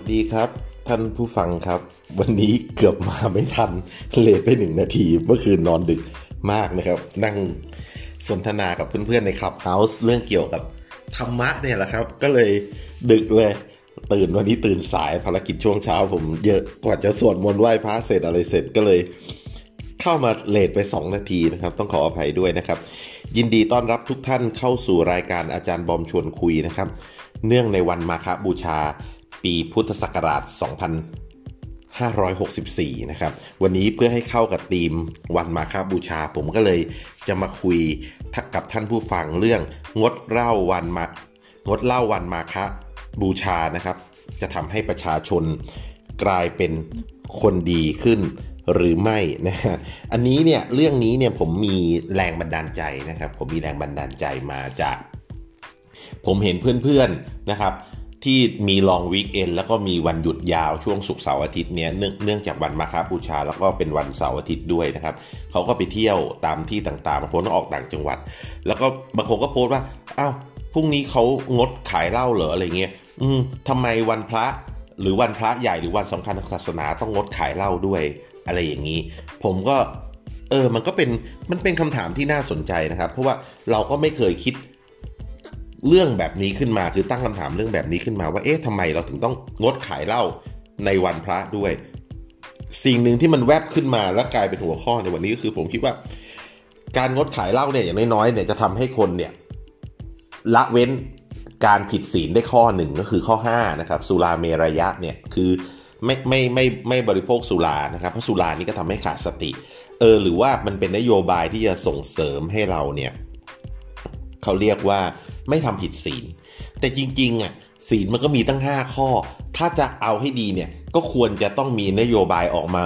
วัสดีครับ ท่านผู้ฟังครับ วันนี้เกือบมาไม่ทันเลทไปหนึ่งนาที เมื่อคืนนอนดึกมากนะครับ นั่งสนทนากับเพื่อนๆในคลับเฮาส์เรื่องเกี่ยวกับธรรมะเนี่ยแหละครับ ก็เลยดึกเลย ตื่นวันนี้ตื่นสายภารกิจช่วงเช้า ผมเยอะกว่าจะสวดมนต์ไหว้พระเสร็จอะไรเสร็จก็เลย เข้ามาเลทไป 2 นาทีนะครับ ต้องขออภัยด้วยนะครับ ยินดีต้อนรับทุกท่านเข้าสู่รายการอาจารย์บอมชวนคุยนะครับ เนื่องในวันมาฆบูชา ปีพุทธศักราช 2564 นะครับ วันนี้เพื่อให้เข้ากับธีมวันมาฆบูชา ผมก็เลยจะมาคุยกับท่านผู้ฟังเรื่องงดเล่าวันมางดเล่าวันมาฆบูชานะครับ จะทำให้ประชาชนกลายเป็นคนดีขึ้นหรือไม่นะฮะอันนี้เนี่ยเรื่องนี้เนี่ยผมมีแรงบันดาลใจนะครับ ผมมีแรงบันดาลใจมาจาก ผมเห็นเพื่อนๆนะครับ ที่มีลองวีคเอนแล้วก็มีวันหยุดยาวช่วงศุกร์เสาร์อาทิตย์เนี่ยเนื่องเนื่องจากวันมาคาบูชา แล้วก็เป็นวันเสาร์อาทิตย์ด้วยนะครับเขาก็ไปเที่ยวตามที่ต่างๆบางคนก็ออกต่างจังหวัด แล้วก็บางคนก็โพสต์ว่าอ้าวพรุ่งนี้เขางดขายเหล้าเหรออะไรเงี้ยอืมทำไมวันพระหรือวันพระใหญ่หรือวันสำคัญทางศาสนาต้องงดขายเหล้าด้วยอะไรอย่างนี้ ผมก็เออมันก็เป็นมันเป็นคำถามที่น่าสนใจนะครับ เพราะว่าเราก็ไม่เคยคิด เรื่องแบบนี้ขึ้นมาคือตั้งคำถามเรื่องแบบนี้ขึ้นมาว่าเอ๊ะทำไมเราถึงต้องงดขายเหล้าในวันพระด้วย สิ่งหนึ่งที่มันแวบขึ้นมาแล้วกลายเป็นหัวข้อในวันนี้ก็คือผมคิดว่า การงดขายเหล้าเนี่ยอย่างน้อยๆเนี่ยจะทำให้คนเนี่ยละเว้นการผิดศีลได้ข้อหนึ่งก็คือข้อ5นะครับสุราเมรยะเนี่ยคือไม่ไม่ไม่ไม่บริโภคสุรานะครับเพราะสุรานี่ก็ทำให้ขาดสติเออหรือว่ามันเป็นนโยบายที่จะส่งเสริมให้เราเนี่ยเขาเรียกว่า ไม่ทำผิดศีล แต่จริงๆอะศีลมันก็มีตั้ง 5 ข้อ ถ้าจะเอาให้ดีเนี่ยก็ควรจะต้องมีนโยบายออกมา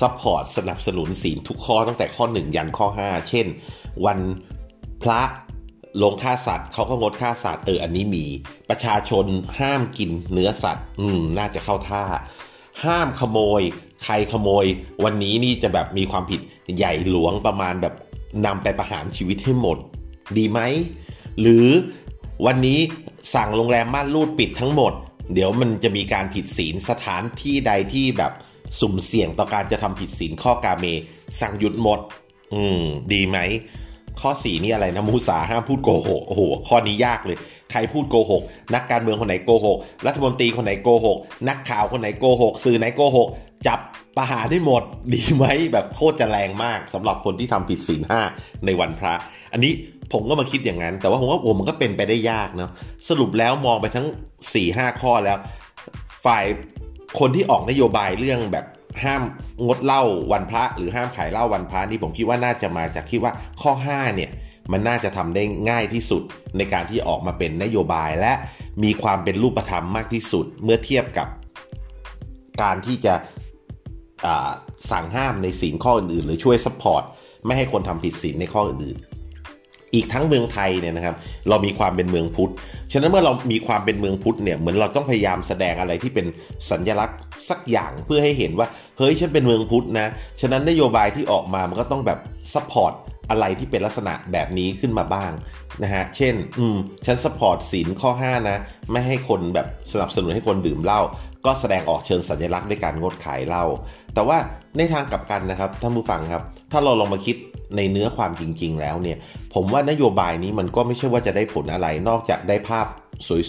support สนับสนุนศีลทุกข้อตั้งแต่ข้อ 1 ยันข้อ 5 เช่น วันพระงดฆ่าสัตว์เขาก็งดฆ่าสัตว์เอออันนี้มี ประชาชนห้ามกินเนื้อสัตว์ อืมน่าจะเข้าท่า ห้ามขโมย ใครขโมย วันนี้นี่จะแบบมีความผิดใหญ่หลวงประมาณแบบนำไปประหารชีวิตให้หมด ดีไหม หรือ วันนี้สั่งโรงแรมม่านรูดปิดทั้งหมด เดี๋ยวมันจะมีการผิดศีลสถานที่ใดที่แบบสุ่มเสี่ยงต่อการจะทำผิดศีลข้อกาเม สั่งหยุดหมด อืม ดีไหม ข้อสี่นี่อะไรนะมูสาห้ามพูดโกหกโอ้โหข้อนี้ยากเลย ใครพูดโกหกนักการเมืองคนไหนโกหกรัฐมนตรีคนไหนโกหกนักข่าวคนไหนโกหกสื่อไหนโกหกจับประหารได้หมดดีไหมแบบโคตรจะแรงมากสำหรับคนที่ทำผิดศีลห้าในวันพระ อันนี้ ผมก็มาคิดอย่างนั้น แต่ว่าผมว่าโอ้มันก็เป็นไปได้ยากเนาะสรุปแล้วมองไปทั้ง4ี่ห้าข้อแล้ว ฝ่ายคนที่ออกนโยบายเรื่องแบบห้ามงดเหล้าวันพระ หรือห้ามขายเหล้าวันพระนี่ผมคิดว่าน่าจะมาจากคิดว่าข้อ 5 เนี่ย มันน่าจะทำได้ง่ายที่สุดในการที่ออกมาเป็นนโยบายและมีความเป็นรูปธรรมมากที่สุดเมื่อเทียบกับการที่จะสั่งห้ามในศีลข้ออื่นๆ หรือช่วย support ไม่ให้คนทำผิดศีลในข้ออื่นๆ อีกทั้งเมืองไทยเนี่ยนะครับ เรามีความเป็นเมืองพุทธ ฉะนั้นเมื่อเรามีความเป็นเมืองพุทธเนี่ย เหมือนเราต้องพยายามแสดงอะไรที่เป็นสัญลักษณ์สักอย่างเพื่อให้เห็นว่า เฮ้ย ฉันเป็นเมืองพุทธนะ ฉะนั้นนโยบายที่ออกมา มันก็ต้องแบบ support อะไรที่เป็นลักษณะแบบนี้ขึ้นมาบ้างนะฮะ เช่น อืม ฉัน support ศีลข้อ 5 นะ ไม่ให้คนแบบสนับสนุนให้คนดื่มเหล้า ก็แสดงออกเชิงสัญลักษณ์ด้วยการงดขายเหล้า แต่ว่าในทางกลับกันนะครับท่านผู้ฟังครับ ถ้าเราลองมาคิด ในเนื้อความจริง ๆ แล้วเนี่ย ผมว่านโยบายนี้มันก็ไม่ใช่ว่าจะได้ผลอะไร นอกจากได้ภาพ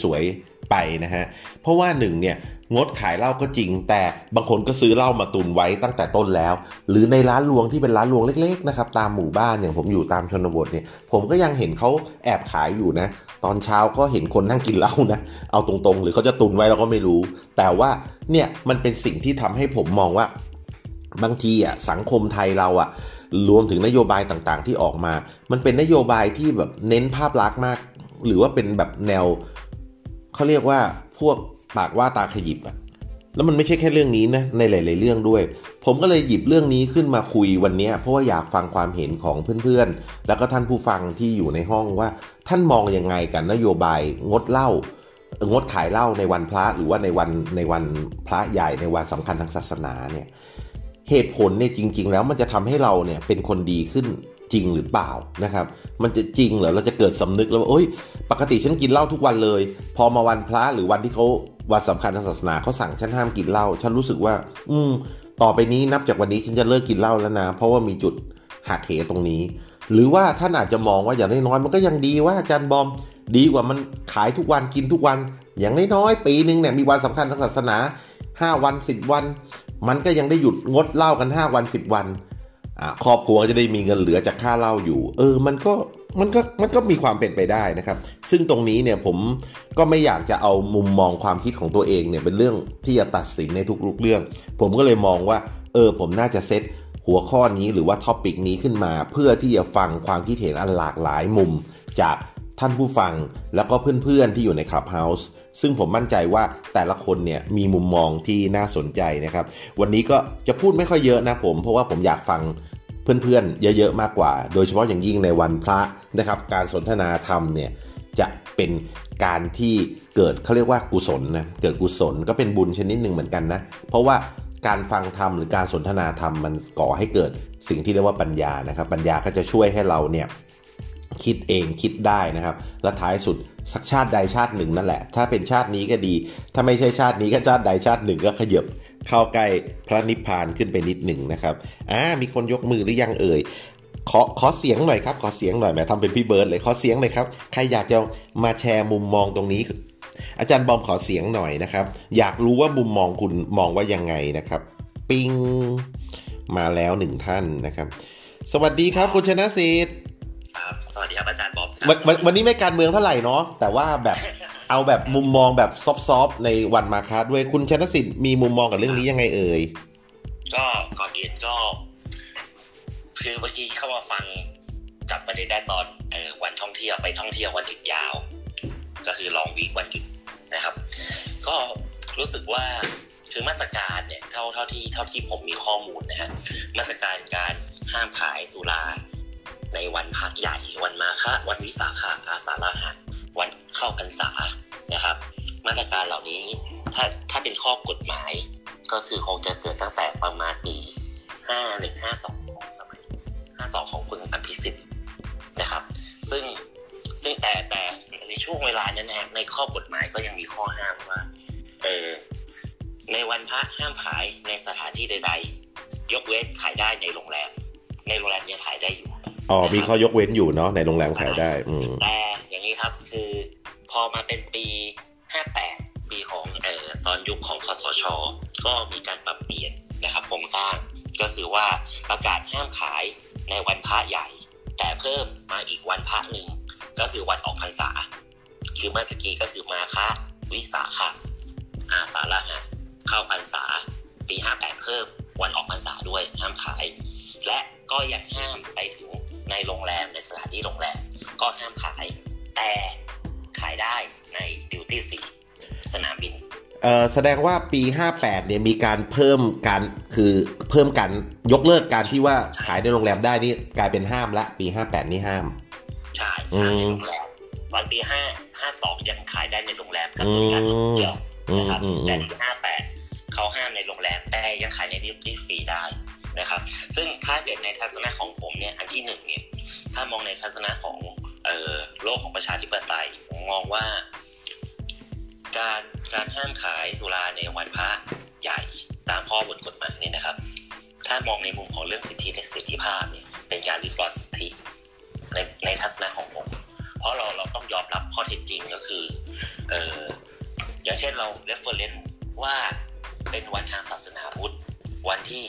สวยๆไปนะฮะ เพราะว่าหนึ่งเนี่ยงดขายเหล้าก็จริง แต่บางคนก็ซื้อเหล้ามาตุนไว้ตั้งแต่ต้นแล้ว หรือในร้านรวงที่เป็นร้านรวงเล็กๆนะครับตามหมู่บ้านอย่างผมอยู่ตามชนบทเนี่ย ผมก็ยังเห็นเขาแอบขายอยู่นะ ตอนเช้าก็เห็นคนนั่งกินเหล้านะเอาตรงๆ หรือเขาจะตุนไว้เราก็ไม่รู้ แต่ว่าเนี่ยมันเป็นสิ่งที่ทำให้ผมมองว่า บางทีอะสังคมไทยเราอะรวมถึงนโยบายต่างๆ ที่ออกมา มันเป็นนโยบายที่แบบเน้นภาพลักษณ์มาก หรือว่าเป็นแบบแนวเขาเรียกว่าพวกปากว่าตาขยิบอะแล้วมันไม่ใช่แค่เรื่องนี้นะในหลาย ๆ เรื่องด้วย ผมก็เลยหยิบเรื่องนี้ขึ้นมาคุยวันนี้เพราะว่าอยากฟังความเห็นของเพื่อน ๆ แล้วก็ท่านผู้ฟังที่อยู่ในห้องว่า ท่านมองยังไงกันนโยบายงดเหล้างดขายเหล้าในวันพระหรือว่าในวันในวันพระใหญ่ในวันสำคัญทางศาสนาเนี่ย เหตุผลเนี่ยจริง ๆ แล้วมันจะทำให้เราเนี่ยเป็นคนดีขึ้นจริงหรือเปล่านะครับ มันจะจริงเหรอเราจะเกิดสำนึกแล้วว่าโอ๊ยปกติฉันกินเหล้าทุกวันเลย พอมาวันพระหรือวันที่เขาวันสำคัญทางศาสนาเขาสั่งฉันห้ามกินเหล้าฉันรู้สึกว่า อืม ต่อไปนี้นับจากวันนี้ฉันจะเลิกกินเหล้าแล้วนะ เพราะว่ามีจุดหักเหตรงนี้ หรือว่าท่านอาจจะมองว่าอย่างน้อยๆมันก็ยังดีว่าอาจารย์บอมดีกว่ามันขายทุกวันกินทุกวัน อย่างน้อยๆปีหนึ่งเนี่ยมีวันสำคัญทางศาสนา 5 วัน 10 วัน มันก็ยังได้หยุดงดเหล้ากัน 5 วัน 10 วันครอบครัวจะได้มีเงินเหลือจากค่าเหล้าอยู่ เออ มันก็มันก็มันก็มีความเป็นไปได้นะครับ ซึ่งตรงนี้เนี่ยผมก็ไม่อยากจะเอามุมมองความคิดของตัวเองเนี่ยเป็นเรื่องที่จะตัดสินในทุกๆเรื่อง ผมก็เลยมองว่า เออ ผมน่าจะเซตหัวข้อนี้หรือว่าท็อปิกนี้ขึ้นมา เพื่อที่จะฟังความคิดเห็นอันหลากหลายมุม จากท่านผู้ฟังแล้วก็เพื่อนๆที่อยู่ในคลับเฮาส์ ซึ่งผมมั่นใจว่าแต่ละคนเนี่ยมีมุมมองที่น่าสนใจนะครับ วันนี้ก็จะพูดไม่ค่อยเยอะนะผม เพราะว่าผมอยากฟังเพื่อนๆ เยอะๆ มากกว่า โดยเฉพาะอย่างยิ่งในวันพระนะครับ การสนทนาธรรมเนี่ยจะเป็นการที่เกิดเขาเรียกว่ากุศลนะเกิดกุศลก็เป็นบุญชนิดหนึ่งเหมือนกันนะ เพราะว่าการฟังธรรมหรือการสนทนาธรรมมันก่อให้เกิดสิ่งที่เรียกว่าปัญญานะครับ ปัญญาก็จะช่วยให้เราเนี่ย คิดเองคิดได้นะครับ และท้ายสุดสักชาติใดชาติหนึ่งนั่นแหละ ถ้าเป็นชาตินี้ก็ดี ถ้าไม่ใช่ชาตินี้ก็ชาติใดชาติหนึ่งก็ขยบเข้าใกล้พระนิพพานขึ้นไปนิดหนึ่งนะครับอ่ามีคนยกมือหรือยังเอ่ยขอขอเสียงหน่อยครับขอเสียงหน่อยแหมทำเป็นพี่เบิร์ดเลยขอเสียงหน่อยครับใครอยากจะมาแชร์มุมมองตรงนี้ อาจารย์บอมขอเสียงหน่อยนะครับ อยากรู้ว่ามุมมองคุณมองว่ายังไงนะครับ ปิงมาแล้วหนึ่งท่านนะครับ สวัสดีครับคุณชนะสิทธิ์ สวัสดีครับอาจารย์บอมวันวันนี้ไม่การเมืองเท่าไหร่เนาะแต่ว่าแบบเอาแบบมุมมองแบบซอฟๆในวันมาคาด้วยคุณชนสิทธิ์มีมุมมองกับเรื่องนี้ยังไงเอ่ยก็ก่อนอื่นก็ คือเมื่อกี้เข้ามาฟังจับประเด็นได้ตอนเออวันท่องเที่ยวไปท่องเที่ยววันหยุดยาว ก็คือลองวีควันหยุดนะครับ ก็รู้สึกว่าคือมาตรการเนี่ยเท่าเท่าที่เท่าที่ผมมีข้อมูลนะฮะมาตรการการห้ามขายสุรา ในวันพักใหญ่วันมาฆะวันวิสาขะอาสาฬหะวันเข้าพรรษานะครับ มาตรการเหล่านี้ถ้าถ้าเป็นข้อกฎหมายก็คือคงจะเกิดตั้งแต่ประมาณปี5152ของสมัย52 ของคุณอภิสิทธิ์นะครับ ซึ่งซึ่งแต่แต่ในช่วงเวลานั้นนะในข้อกฎหมายก็ยังมีข้อห้ามว่าเออในวันพระห้ามขายในสถานที่ใด ๆ ยกเว้นขายได้ในโรงแรมในโรงแรมยังขายได้อยู่ อ๋อมีข้อยกเว้นอยู่เนาะในโรงแรมขายได้ อืแต่อย่างนี้ครับคือพอมาเป็นปี 58 ปีของเอ่อตอนยุคของคสช ก็มีการปรับเปลี่ยนนะครับโครงสร้างก็คือว่าประกาศห้ามขายในวันพระใหญ่ แต่เพิ่มมาอีกวันพระหนึ่งก็คือวันออกพรรษา คือเมื่อกี้ก็คือมาคะวิสาขะอาสาฬหะเข้าพรรษา ปี 58 เพิ่มวันออกพรรษาด้วยห้ามขาย และก็ยังห้ามไปถึง ในโรงแรมในสถานที่โรงแรมก็ห้ามขาย แต่ขายได้ในดิวตี้ฟรีสนามบินเออแสดงว่าปี 58เนี่ยมีการเพิ่มการคือเพิ่มการยกเลิกการที่ว่าขายในโรงแรมได้นี่กลายเป็นห้ามละปี 58 นี่ห้าม ใช่ห้ามในโรงแรมวันปี5 52 ยังขายได้ในโรงแรมกับตัวกันเดียวนะครับแต่ปี58 เขาห้ามในโรงแรมแต่ยังขายในดิวตี้ฟรีได้ นะครับ ซึ่งถ้าเกิดในทัศนะของผมเนี่ยอันที่หนึ่งเนี่ยถ้ามองในทัศนะของออโลกของประชาธิปไตยผมมองว่า การการห้ามขายสุราในวันพระใหญ่ตามข้อบทกฎหมายเนี่ยนะครับ ถ้ามองในมุมของเรื่องสิทธิและเสรีภาพเนี่ยเป็นการริดรอนสิทธิในในทัศนะของผม เพราะเราเราต้องยอมรับข้อเท็จจริงก็คือเอออย่างเช่นเราเรฟเฟอร์เรนซ์ว่าเป็นวันทางศาสนาพุทธ วันที่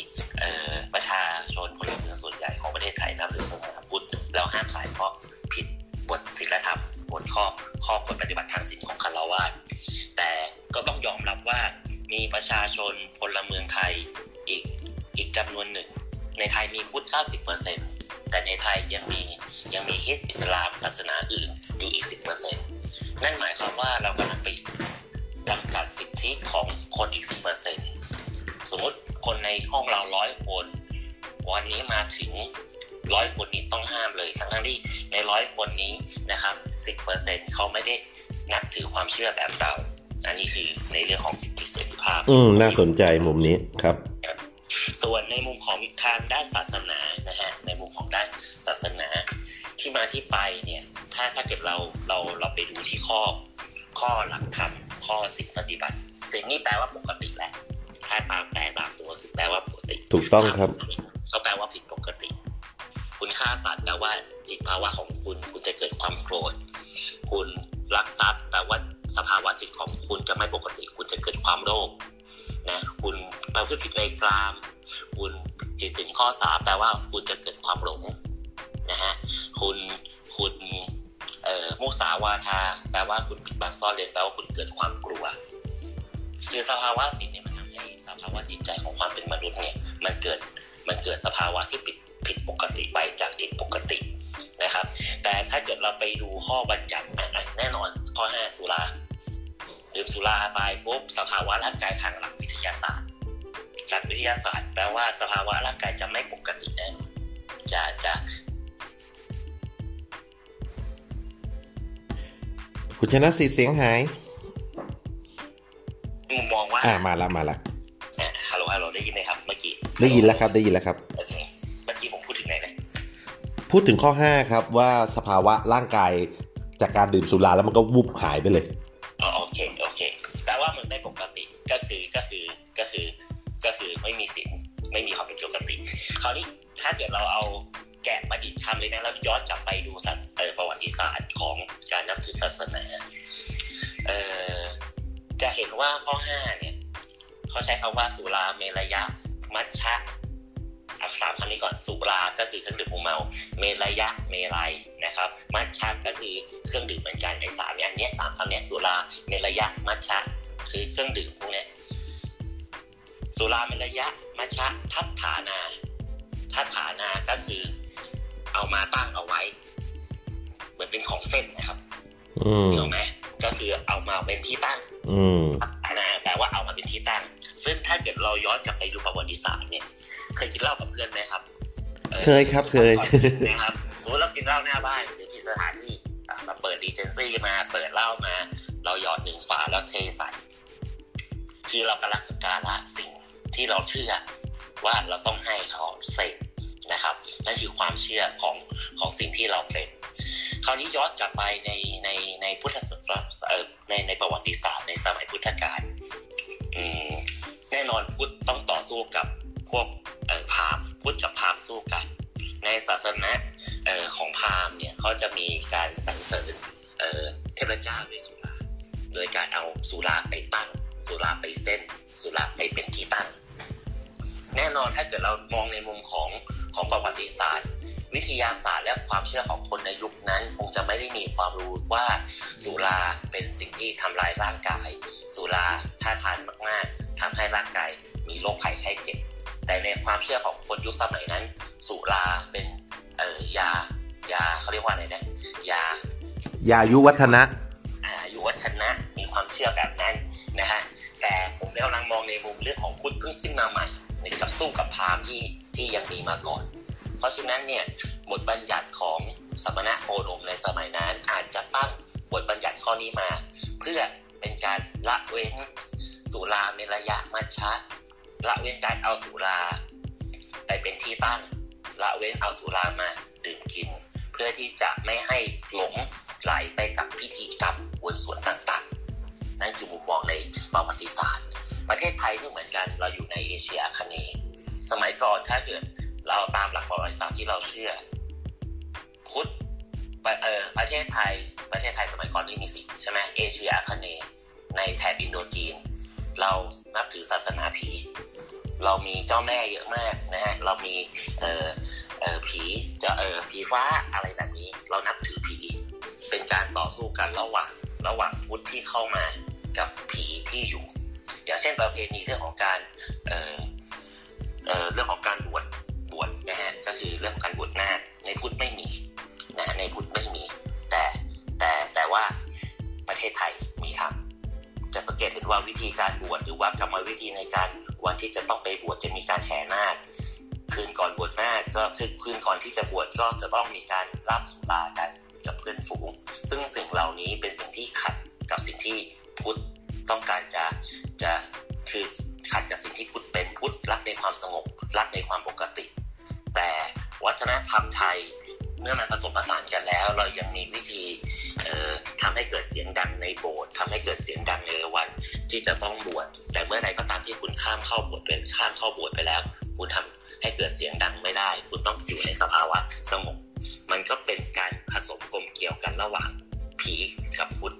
ประชาชนพลเมืองส่วนใหญ่ของประเทศไทยนับถือศาสนาพุทธเราห้ามขายเพราะผิดบทศีลธรรมบนข้อข้อกฎปฏิบัติทางศีลของคารวะแต่ก็ต้องยอมรับว่ามีประชาชนพลเมืองไทยอีกอีกจำนวนหนึ่ง ในไทยมีพุทธ 90%แต่ในไทยยังมียังมีคิดอิสลามศาสนาอื่นอยู่อีก 10%นั่นหมายความว่าเรากำลังไปจำกัดสิทธิของคนอีก 10%สมมติ คนในห้องเราร้อยคน วันนี้มาถึงร้อยคนนี้ต้องห้ามเลย ทั้งทั้งที่ในร้อยคนนี้นะครับสิบเปอร์เซ็นเขาไม่ได้นับถือความเชื่อแบบเราอันนี้คือในเรื่องของสิทธิเสรีภาพ อืม น่าสนใจมุมนี้ครับ ส่วนในมุมของทางด้านศาสนานะฮะในมุมของด้านศาสนาที่มาที่ไปเนี่ย ถ้าถ้าเกิดเราเราเราไปดูที่ข้อ ข้อหลักธรรมข้อสิทธิปฏิบัติ สิ่งนี้แปลว่าปกติแหละ ถ้าตามแปลตามตัวสิ่งแปลว่าปกติ ถูกต้องครับเขาแปลว่าผิดปกติ คุณค่าสัตว์แปลว่าจิตภาวะของคุณ คุณจะเกิดความโกรธ คุณรักทรัพย์แปลว่าสภาวะจิตของคุณจะไม่ปกติ คุณจะเกิดความโลภนะคุณแปลว่าผิดในกลาม คุณผิดสินข้อสาแปลว่าคุณจะเกิดความหลงนะฮะคุณคุณเอ่อมุสาวาทาแปลว่าคุณปิดบังซ่อนเร้นแปลว่าคุณเกิดความกลัว คือสภาวะสิ่งเนี่ยมันทำให้ส ภาวะจิตใจของความเป็นมนุษย์เนี่ยมันเกิดมันเกิดสภาวะที่ผิดผิดปกติไปจากจิตปกตินะครับ แต่ถ้าเกิดเราไปดูข้อบัญญัติแน่นอนข้อห้าสุราดื่มสุราไปปุ๊บสภาวะร่างกายทางหลักวิทยาศาสตร์หลักวิทยาศาสตร์แปลว่าสภาวะร่างกายจะไม่ปกติแน่นอนจะจะคุณชนะสิเสียงหายมุมมองว่าอ่ามาละมาละ อะฮัลโหลฮัลโหลได้ยินไหมครับเมื่อกี้ ได้ยินแล้วครับได้ยินแล้วครับโอเคเมื่อกี้ผมพูดถึงไหนนะพูดถึงข้อ 5 ครับว่าสภาวะร่างกายจากการดื่มสุราแล้วมันก็วุบหายไปเลยอ๋อโอเคโอเคแปลว่ามันไม่ปกติก็คือก็คือก็คือก็คือไม่มีสิ่งไม่มีความเป็นปกติคราวนี้ถ้าเกิดเราเอาแกะประดิษฐ์ทำเลยนะเราย้อนกลับไปดูศาสเอ่อประวัติศาสตร์ของการนับถือศาสนาเอ่อจะเห็นว่าข้อห้าเนี่ย เขาใช้คำว่าสุราเมรยะ มัชชะเอาสามคำนี้ก่อนสุราก็คือเครื่องดื่มมึนเมา เมรยะเมรัยนะครับ มัชชะก็คือเครื่องดื่มเหมือนกันไอ้สามอย่างเนี้ยสามคำเนี้ยสุราเมรยะมัชชะคือเครื่องดื่มพวกเนี้ยสุราเมรยะมัชชะทัฏฐานาทัฏฐานาก็คือเอามาตั้งเอาไว้ เหมือนเป็นของเส้นนะครับอืมเห็นไหมก็คือเอามาเป็นที่ตั้งอืมอันนั้นแปลว่าเอามาเป็นที่ตั้ง ซึ่งถ้าเกิดเราย้อนกลับไปดูประวัติศาสตร์เนี่ย เคยกินเหล้ากับเพื่อนไหมครับอ่อเคยครับเคยนะครับสมมติเรากินเหล้าหน้าบ้านหรือที่สถานที่อะเราเปิดดีเจนซี่มาเปิดเหล้ามา เราหยอดหนึ่งฝาแล้วเทใส่คือเรากำลังสกการะสิ่งที่เราเชื่อว่าเราต้องให้เขาเสร็จนะครับนั่นคือความเชื่อของของสิ่งที่เราเป็นคราวนี้ย้อนกลับไปในในในพุทธศาสนาเอ่อในในประวัติศาสตร์ในสมัยพุทธกาลอืม แน่นอนพุทธต้องต่อสู้กับพวกพราหมณ์พุทธกับพราหมณ์สู้กัน ในศาสนาออของพราหมณ์เนี่ยเขาจะมีการสรรเสริญเอ่อเทพเจ้าด้วยสุราโดยการเอาสุราไปตั้ง สุราไปเส้น สุราไปเป็นที่ตั้ง แน่นอนถ้าเกิดเรามองในมุมของของประวัติศาสตร์ วิทยาศาสตร์และความเชื่อของคนในยุคนั้น คงจะไม่ได้มีความรู้ว่าสุราเป็นสิ่งที่ทำลายร่างกาย สุราถ้าทานมากๆทำให้ร่างกายมีโรคภัยไข้เจ็บ แต่ในความเชื่อของคนยุคสมัยนั้น สุราเป็นเอ่อยายาเขาเรียกว่าอะไรนะยายายุวัฒนะอายุวัฒนะมีความเชื่อแบบนั้นนะฮะแต่ผมกำลังมองในมุมเรื่องของพุทธเพิ่งขึ้นมาใหม่กับสู้กับพราหมณ์ที่ที่ยังมีมาก่อน เพราะฉะนั้นเนี่ยบทบัญญัติของสมณะโคดมในสมัยนั้นอาจจะตั้งบทบัญญัติข้อนี้มา เพื่อเป็นการละเว้นสุราเมระยะมัชชะละเว้นการเอาสุราไปเป็นที่ตั้งละเว้นเอาสุรามาดื่มกิน เพื่อที่จะไม่ให้หลงไหลไปกับพิธีกรรมบนส่วนต่างๆ นั่นคือมุมมองในประวัติศาสตร์ ประเทศไทยก็เหมือนกันเราอยู่ในเอเชียอาคเนย์สมัยก่อนถ้าเกิด เราตามหลักประวัติศาสตร์ที่เราเชื่อ พุทธเออประเทศไทย ประเทศไทยสมัยก่อนไม่มีสิใช่ไหมเอเชียอาคเนย์ในแถบอินโดจีน เรานับถือศาสนาผี เรามีเจ้าแม่เยอะมากนะฮะเรามีเออเออผีจะเออผีฟ้าอะไรแบบนี้ เรานับถือผี เป็นการต่อสู้กันระหว่างระหว่างพุทธที่เข้ามากับผีที่อยู่ อย่างเช่นประเพณีเรื่องของการเออเออเรื่องของการบวช วชนะฮะก็คือเรื่องการบวชนาคในพุทธไม่มีนะฮะในพุทธไม่มี แต่แต่แต่ว่าประเทศไทยมีครับจะสังเกตเห็นว่าวิธีการบวชหรือว่ากรรมวิธีในการวันที่จะต้องไปบวชจะมีการแห่นาคคืนก่อนบวชนาคก็คือคืนก่อนที่จะบวชก็จะต้องมีการรับสุรากันกับเพื่อนฝูง ซึ่งสิ่งเหล่านี้เป็นสิ่งที่ขัดกับสิ่งที่พุทธต้องการจะจะคือขัดกับสิ่งที่พุทธเป็นพุทธรักในความสงบรักในความปกติ แต่วัฒนธรรมไทยเมื่อมันผสมผสานกันแล้ว เรายังมีวิธีเอ่อทำให้เกิดเสียงดังในโบสถ์ทำให้เกิดเสียงดังในวันที่จะต้องบวชแต่เมื่อใดก็ตามที่คุณข้ามเข้าบวชเป็นข้ามเข้าบวชไปแล้ว คุณทำให้เกิดเสียงดังไม่ได้ คุณต้องอยู่ในสภาวะสงบมันก็เป็นการผสมกลมเกี่ยวกันระหว่างผีกับพุทธ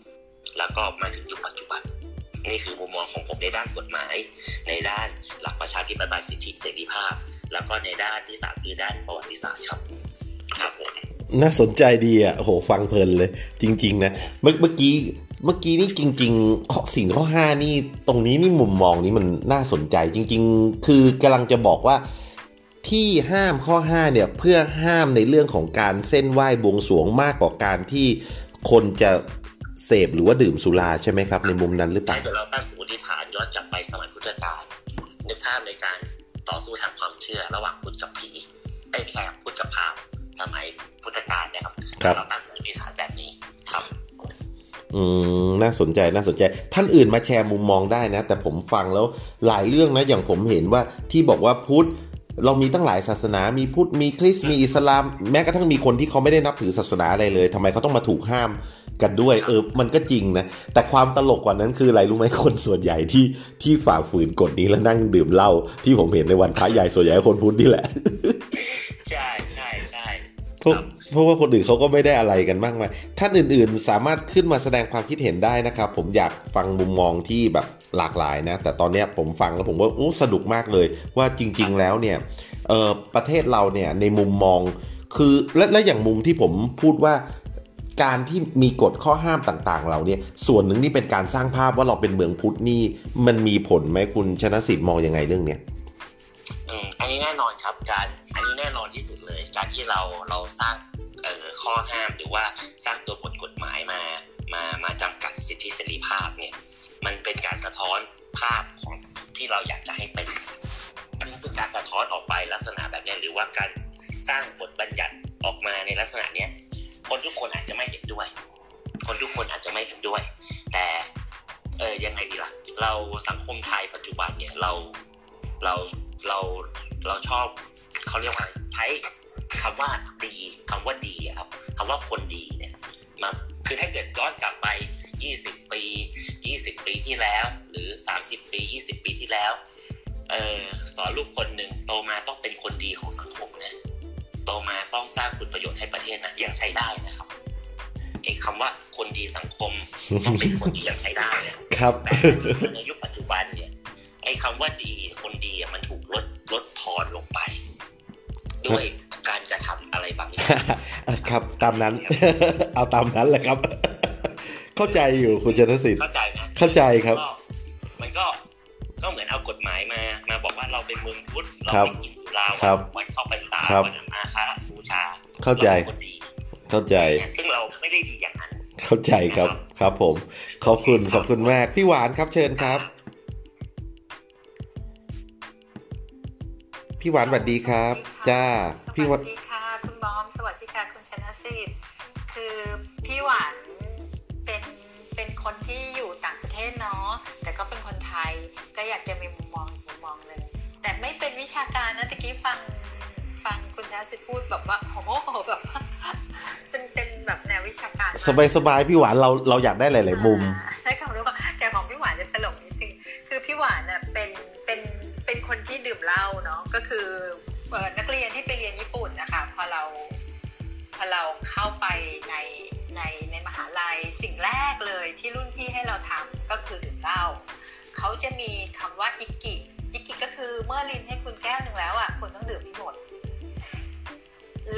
แล้วก็มาถึงยุคปัจจุบัน นี่คือมุมมองของผมในด้านกฎหมาย ในด้านหลักประชาธิปไตยสิทธิเสรีภาพ แล้วก็ในด้านที่สามคือด้านประวัติศาสตร์ครับครับผมน่าสนใจดีอะโหฟังเพลินเลย จริง ๆ นะ เมื่อเมื่อกี้เมื่อกี้นี่จริง ๆ ข้อสิ่งข้อห้านี่ตรงนี้นี่มุมมองนี้มันน่าสนใจ จริง ๆ คือกำลังจะบอกว่าที่ห้ามข้อห้าเนี่ยเพื่อห้ามในเรื่องของการเส้นไหว้บวงสรวงมากกว่าการที่คนจะ เสพหรือว่าดื่มสุราใช่ไหมครับ ในมุมนั้นหรือเปล่าใช่แต่เราตั้งสมมติฐานย้อนกลับไปสมัยพุทธกาลนึกภาพในการต่อสู้ทางความเชื่อระหว่างพุทธกับผีไม่ใช่พุทธกับพราหมณ์สมัยพุทธกาลนะครับเราตั้งสมมติฐานแบบนี้ครับอืมน่าสนใจน่าสนใจ ท่านอื่นมาแชร์มุมมองได้นะ แต่ผมฟังแล้วหลายเรื่องนะอย่างผมเห็นว่าที่บอกว่าพุทธ เรามีตั้งหลายศาสนา มีพุทธ มีคริสต์ มีอิสลาม แม้กระทั่งมีคนที่เขาไม่ได้นับถือศาสนาอะไรเลยทำไมเขาต้องมาถูกห้ามกันด้วย เออ มันก็จริงนะ แต่ความตลกกว่านั้นคืออะไรรู้ไหมคนส่วนใหญ่ที่ที่ฝ่าฝืนกฎนี้แล้วนั่งดื่มเหล้าที่ผมเห็นในวันพระใหญ่ส่วนใหญ่คนพุทธนี่แหละ ใช่ใช่ใช่เพราะว่าคนอื่นเขาก็ไม่ได้อะไรกันมากมายท่านอื่นๆ สามารถขึ้นมาแสดงความคิดเห็นได้นะครับ ผมอยากฟังมุมมองที่แบบ หลากหลายนะ แต่ตอนนี้ผมฟังแล้วผมว่าโอ้สนุกมากเลย ว่าจริง ๆ แล้วเนี่ยประเทศเราเนี่ยในมุมมองคือและและอย่างมุมที่ผมพูดว่าการที่มีกฎข้อห้ามต่างๆ เราเนี่ยส่วนหนึ่งนี่เป็นการสร้างภาพว่าเราเป็นเมืองพุทธนี่มันมีผลไหมคุณชนะสิทธิ์มองยังไงเรื่องเนี้ยอืมอันนี้แน่นอนครับการอันนี้แน่นอนที่สุดเลย การที่เราเราสร้างเอ่อข้อห้ามหรือว่าสร้างตัวบทกฎหมายมามามาจำกัดสิทธิเสรีภาพเนี่ย มันเป็นการสะท้อนภาพของที่เราอยากจะให้เป็นคือการสะท้อนออกไปลักษณะแบบนี้หรือว่าการสร้างบทบัญญัติออกมาในลักษณะเนี้ยคนทุกคนอาจจะไม่เห็นด้วย คนทุกคนอาจจะไม่เห็นด้วย แต่เออยังไงดีล่ะ เราสังคมไทยปัจจุบันเนี่ยเราเราเราเราชอบเขาเรียกว่าใช้คำว่าดีคำว่าดีครับคำว่าคนดีเนี่ยมาคือถ้าเกิดย้อนกลับไป 20 ปี 20 ปีที่แล้ว หรือ 30 ปี 20 ปีที่แล้วเออสอนลูกคนหนึ่งโตมาต้องเป็นคนดีของสังคมนะโตมาต้องสร้างคุณประโยชน์ให้ประเทศนะยังใช้ได้นะครับไอ้คำว่าคนดีสังคมต้องเป็นคนดียังใช้ได้ครับแต่ในยุคปัจจุบันเนี่ยไอ้คำว่าดีคนดีมันถูกลดลดทอนลงไป ด้วยการจะทำอะไรบางอย่างครับตามนั้น เอาตามนั้นแหละครับ เข้าใจอยู่คุณชนสิทธิ์เข้าใจนะเข้าใจครับ มันก็ก็เหมือนเอากฎหมายมามาบอกว่าเราเป็นเมืองพุทธเราไม่กินสุราวันเข้าพรรษาวันมาคาบูชา เข้าใจคนดีเข้าใจ ซึ่งเราไม่ได้ดีอย่างนั้น เข้าใจครับครับผม ขอบคุณขอบคุณมากพี่หวานครับเชิญครับ พี่หวานสวัสดีครับ จ้าพี่สวัสดีค่ะคุณบอมสวัสดีค่ะคุณชนะสิทธิ์คือพี่หวานเป็น เป็นคนที่อยู่ต่างประเทศเนาะแต่ก็เป็นคนไทยก็อยากจะมีมุมมองมุมมองหนึ่งแต่ไม่เป็นวิชาการนะตะกี้ฟังฟังคุณชนะสิทธิ์พูดแบบว่าโอ้โหแบบเป็นเป็นแบบแนววิชาการสบายสบายพี่หวานเราเราอยากได้หลาย ๆ มุมใช่คำรู้ว่าแกของพี่หวานจะตลกนิดนึงคือพี่หวานเน่ยเป็นเป็นเป็นคนที่ดื่มเหล้าเนาะก็คือนักเรียนที่ไปเรียนญี่ปุ่นนะคะพอเราพอเราเข้าไปใน ในในมหาลัยสิ่งแรกเลยที่รุ่นพี่ให้เราทำก็คือดื่มเหล้าเขาจะมีคำว่าอิกิอิกิก็คือเมื่อลินให้คุณแก้วหนึ่งแล้วอะคุณต้องดื่มให้หมด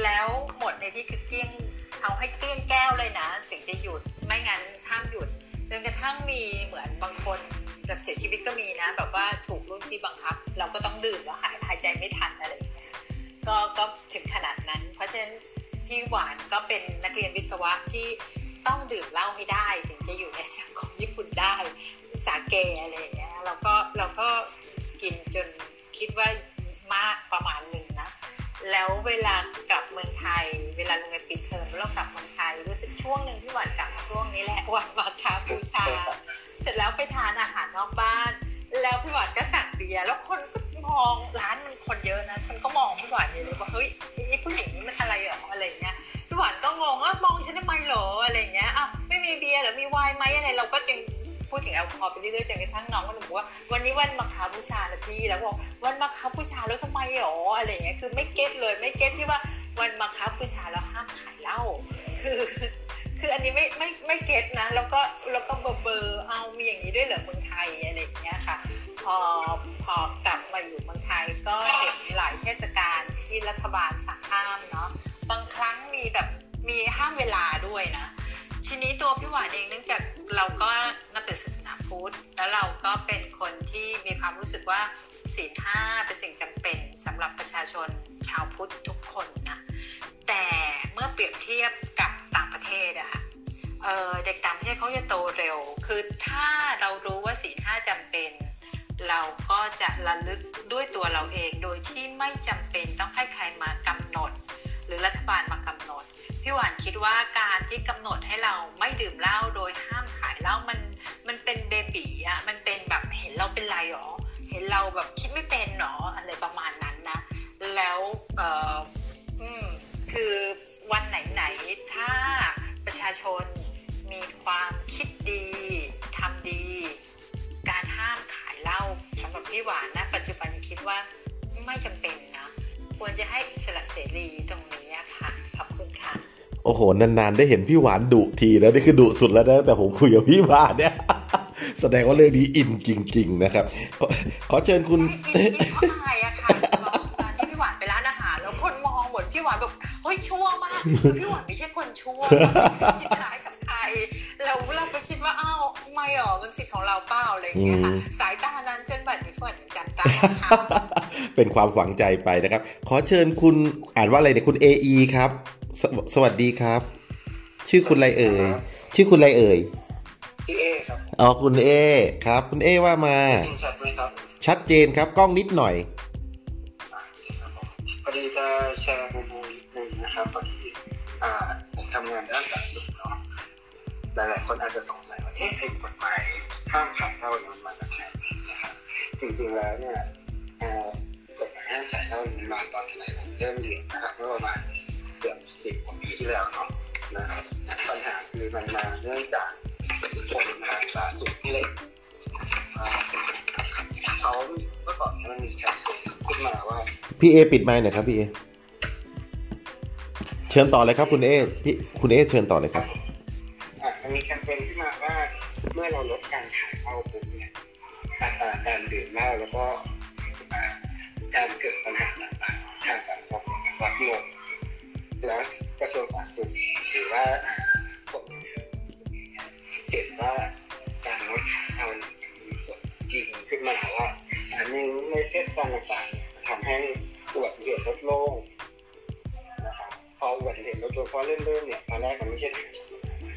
แล้วหมดในที่คือเกี้ยงเอาให้เกลี้ยงแก้วเลยนะถึงจะหยุดไม่งั้นห้ามหยุดจนกระทั่งมีเหมือนบางคนแบบเสียชีวิตก็มีนะ แบบว่าถูกรุ่นพี่บังคับ เราก็ต้องดื่มแล้วหายหายใจไม่ทันอะไรอย่างเงี้ยก็ก็ถึงขนาดนั้น เพราะฉะนั้น พี่หวานก็เป็นนักเรียนวิศวะที่ต้องดื่มเหล้าให้ได้ถึงจะอยู่ในสังคมญี่ปุ่นได้สาเกอะไรอย่างเงี้ยเราก็เราก็กินจนคิดว่ามากประมาณหนึ่งนะแล้วเวลากลับเมืองไทย เวลาโรงเรียนปิดเทอมเรากลับเมืองไทยรู้สึกช่วงหนึ่งที่หวานกลับช่วงนี้แหละวันมาคาบูชา เสร็จแล้วไปทานอาหารนอกบ้าน แล้วพี่หวานก็สั่งเบียร์แล้วคนก็ มองร้านมันคนเยอะนะคนก็มองพี่หวานอยู่เลยว่าเฮ้ยไอ้ผู้หญิงนี่มันอะไรหรออะไรเงี้ยพี่หวานก็งงว่ามองฉันทำไมหรออะไรเงี้ยอะไม่มีเบียร์หรือมีไวน์ไหมอะไรเราก็จึงพูดถึงแอลกอฮอล์ไปเรื่อยๆจนกระทั่งน้องก็บอกว่า วันนี้วันมาคาบูชานะพี่แล้วบอกวันมาคาบูชาแล้วทำไมหรออะไรเงี้ยคือไม่เก็ตเลยไม่เก็ตที่ว่าวันมาคาบูชาแล้วห้ามขายเหล้าคือ คืออันนี้ไม่ไม่ไม่เก็ตนะ แล้วก็แล้วก็เบอร์เบอร์เอามีอย่างนี้ด้วยเหรอเมืองไทยอะไรอย่างเงี้ยค่ะ พอพอกลับมาอยู่เมืองไทยก็เห็นหลายเทศกาลที่รัฐบาลสั่งห้ามเนาะบางครั้งมีแบบมีห้ามเวลาด้วยนะ ทีนี้ตัวพี่หวานเองเนื่องจากเราก็นับถือศาสนาพุทธแล้วเราก็เป็นคนที่มีความรู้สึกว่าศีลห้าเป็นสิ่งจำเป็นสำหรับประชาชนชาวพุทธทุกคนนะแต่เมื่อเปรียบเทียบกับ เทศอะเเด็กต่างประเทศเขาจะโตเร็ว คือถ้าเรารู้ว่าศีลห้าจำเป็น เราก็จะระลึกด้วยตัวเราเอง โดยที่ไม่จำเป็นต้องให้ใครมากำหนด หรือรัฐบาลมากำหนด พี่หวานคิดว่าการที่กำหนดให้เราไม่ดื่มเหล้าโดยห้ามขายเหล้ามันมันเป็นเบบีอะมันเป็นแบบเห็นเราเป็นไรหรอ เห็นเราแบบคิดไม่เป็นหรออะไรประมาณนั้นนะ แล้วเอออืมคือวันไหนๆถ้า ประชาชนมีความคิดดีทำดี การห้ามขายเหล้าสำหรับพี่หวานนะ ปัจจุบันคิดว่าไม่จำเป็นนะ ควรจะให้อิสระเสรีตรงนี้ค่ะ ขอบคุณค่ะ โอ้โห นานๆ ได้เห็นพี่หวานดุทีแล้วนี่คือดุสุดแล้วนะ แต่ผมคุยกับพี่หวานเนี่ย แสดงว่าเรื่องนี้อินจริง ๆ นะครับ ขอเชิญคุณอินใช่อะค่ะตอนที่พี่หวานไปร้านอาหารแล้วคนมองเหมือนพี่หวานแบบเฮ้ยชั่วมากพี่หวานไม่ใช่คนชั่ วคิดร้ายกับใครเราเราก็คิดว่าอ้าวไม่หรอมันสิทธิ์ของเราเปล่าอะไรอย่างเงี้ยค่ะสายตานั้นจนบัดนี้ฝนจันตาเป็นความฝังใจไปนะครับ ขอเชิญคุณอ่านว่าอะไรเนี่ยคุณเอครับสสวัสดีครับ ชื่อคุณอะไรเอ่ยชื่อคุณอะไรเอ่ยชื่อเอครับอ๋อคุณเอครับ คุณเอว่ามาชัดไหมครับชัดเจนครับกล้องนิดหน่อยพอดีจะแชร์มุมมนิดนึงนะครับพอดีอ่าผม ทำงานด้านสาธารณสุขเนาะหลายๆคนอาจจะสงสัยว่าเอ๊ะไอ้กฎหมายห้ามขายเหล้ามันมาจากไหนนะครับจริงๆแล้วเนี่ยกฎหมายห้ามขายเหล้ามันมาตอนสมัยผมเริ่มเรียนนะครับเมื่อประมาณเกือบสิบกว่าปีที่แล้วเนาะนะครับปัญหาคือมันมาเนื่องจากคนทางสาธารณสุขที่เล็กเขาเมื่อก่อนมันมีแคมเปญขึ้นมาว่าพี่เอปิดไมค์หน่อยครับพี่เอ เชิญต่อเลยครับคุณเอพี่คุณเอเชิญต่อเลยครับอ่ามันมีแคมเปญขึ้นมาว่าเมื่อเราลดการขายเหล้าปุ๊บเนี่ยอัตราการดื่มเหล้าแล้วก็การเกิดปัญหาต่างๆทางสังคมลดลงแล้วกระทรวงสาธารณสุขหรือว่าผมเห็นว่าการลดเอามีส่วนจริงขึ้นมาว่าอันนี้ในเทศกาลต่างๆทำให้อุบัติเหตุลดลง พออุบัติเหตุลดลงเพราะเริ่มๆเนี่ยตอนแรกมันไม่ใช่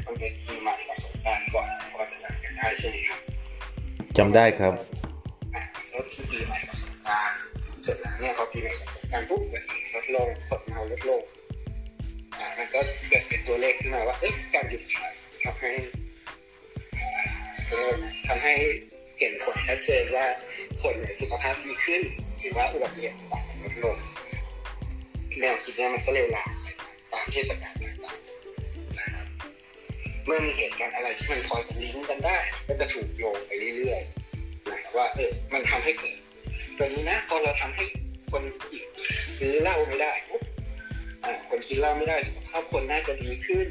มันเป็นปีใหม่ประสบการณ์ก่อนพอจะจำกันได้ใช่ไหมครับจำได้ครับลดที่ปีใหม่ประสบการณ์เสร็จแล้วเนี่ยพอปีใหม่ประสบการณ์ปุ๊บลดลงสดเมาลดลงมันก็เกิดเป็นตัวเลขขึ้นมาว่าเอ๊ะการหยุดขายทำให้ทำให้เห็นผลชัดเจนว่าคนสุขภาพดีขึ้น หรือว่าอุบัติเหตุต่างลดลงแนวคิดนี้มันก็เลยลามไปตามเทศกาลต่างๆนะครับเมื่อมีเหตุการณ์อะไรที่มันพอจะลิงก์กันได้ ก็จะถูกโยงไปเรื่อยๆนะว่าเออมันทำให้เกิดตัวนี้นะพอเราทำให้คนจิตซื้อเหล้าไม่ได้ปุ๊บคนกินเหล้าไม่ได้สุขภาพคนน่าจะดีขึ้น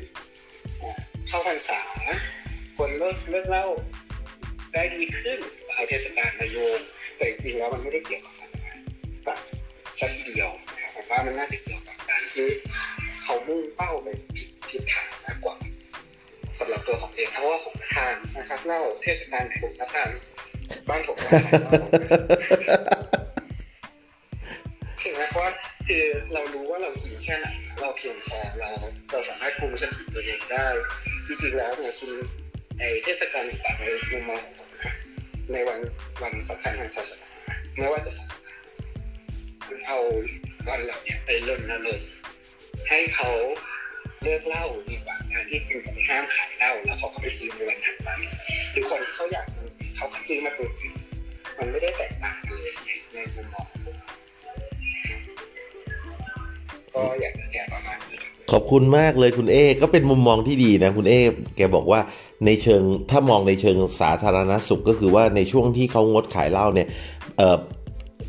เข้าพรรษา คนเลิกเลิกเหล้าได้ดีขึ้นเอาเทศกาลมาโยงแต่จริงแล้วมันไม่ได้เกี่ยวกับศาสนาแบบสัทีเดียวผมว่ามันน่าจะเกี่ยวกับการที่ เขามุ่งเป้าไปผิดทิศทางมากกว่าสำหรับตัวของเองเพราะว่าผมทานนะครับเล่าเทศกาลผมทานบ้านผมทานถึงแม้ว่าคือเรารู้ว่าเรากินแค่ไหนเราเพียงพอเราเราสามารถคุมสติตัวเองได้จริงๆแล้วเนี่ยคุณไอเทศกาลต่างๆในมุมมองของผมนะในวันวันสำคัญทางศาสนาไม่ว่าจะศาสนาคุณเอาวันเหล่านี้ไปเล่นนเลย ให้เขาเลิกเล่าดีกว่าการที่คุณจะไปห้ามขายเหล้าแล้วเขาก็ไปซื้อในวันถัดไปคือคนที่เขาอยากเขาซื้อมาตัวมันไม่ได้แตกต่างกันเลยในมุมมองก็อยากจะแชร์ประมาณนี้ขอบคุณมากเลยคุณเอ ก็เป็นมุมมองที่ดีนะคุณเอ แกบอกว่าในเชิงถ้ามองในเชิงสาธารณสุขก็คือว่าในช่วงที่เขางดขายเหล้าเนี่ยเ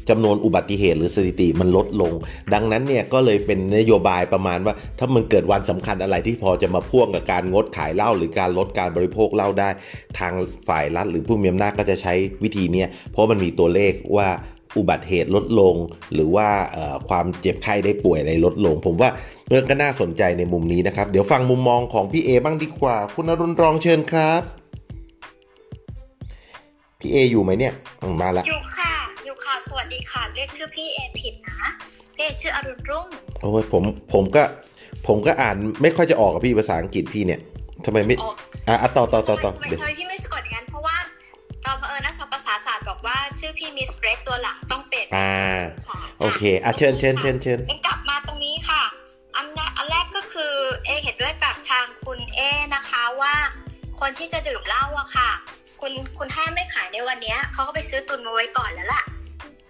จำนวนอุบัติเหตุหรือสถิติมันลดลง ดังนั้นเนี่ยก็เลยเป็นนโยบายประมาณว่า ถ้ามันเกิดวันสำคัญอะไรที่พอจะมาพ่วงกับการงดขายเหล้าหรือการลดการบริโภคเหล้าได้ ทางฝ่ายรัฐหรือผู้มีอำนาจก็จะใช้วิธีนี้เพราะมันมีตัวเลขว่าอุบัติเหตุลดลง หรือว่าความเจ็บไข้ได้ป่วยอะไรลดลง ผมว่าเรื่องก็น่าสนใจในมุมนี้นะครับ เดี๋ยวฟังมุมมองของพี่เอบ้างดีกว่า คุณอรุณรองเชิญครับ พี่เออยู่ไหมเนี่ยมาแล้วอยู่ค่ะอยู่ค่ะ สวัสดีค่ะ เรียกชื่อพี่เอผิดนะพี่เอชื่ออรุณรุ่งโอ้ยผมผมก็ ผมก็อ่านไม่ค่อยจะออกกับพี่ภาษาอังกฤษพี่เนี่ยทำไมไม่อะต่อต่อต่อต่อทำไมพี่ไม่สะกดงั้นเพราะว่าตอนเออนักภาษาศาสตร์บอกว่าชื่อพี่มิสเกรสตัวหลังต้องเป็นอ่าโอเคอะเชิญเชิญเชิญเชิญกลับมาตรงนี้ค่ะ อันแรกอันแรกก็คือเอเห็นด้วยกับทางคุณเอนะคะว่าคนที่จะดื่มเหล้าอะค่ะ คุณคุณถ้าไม่ขายในวันนี้เขาก็ไปซื้อตุนมาไว้ก่อนแล้วล่ะ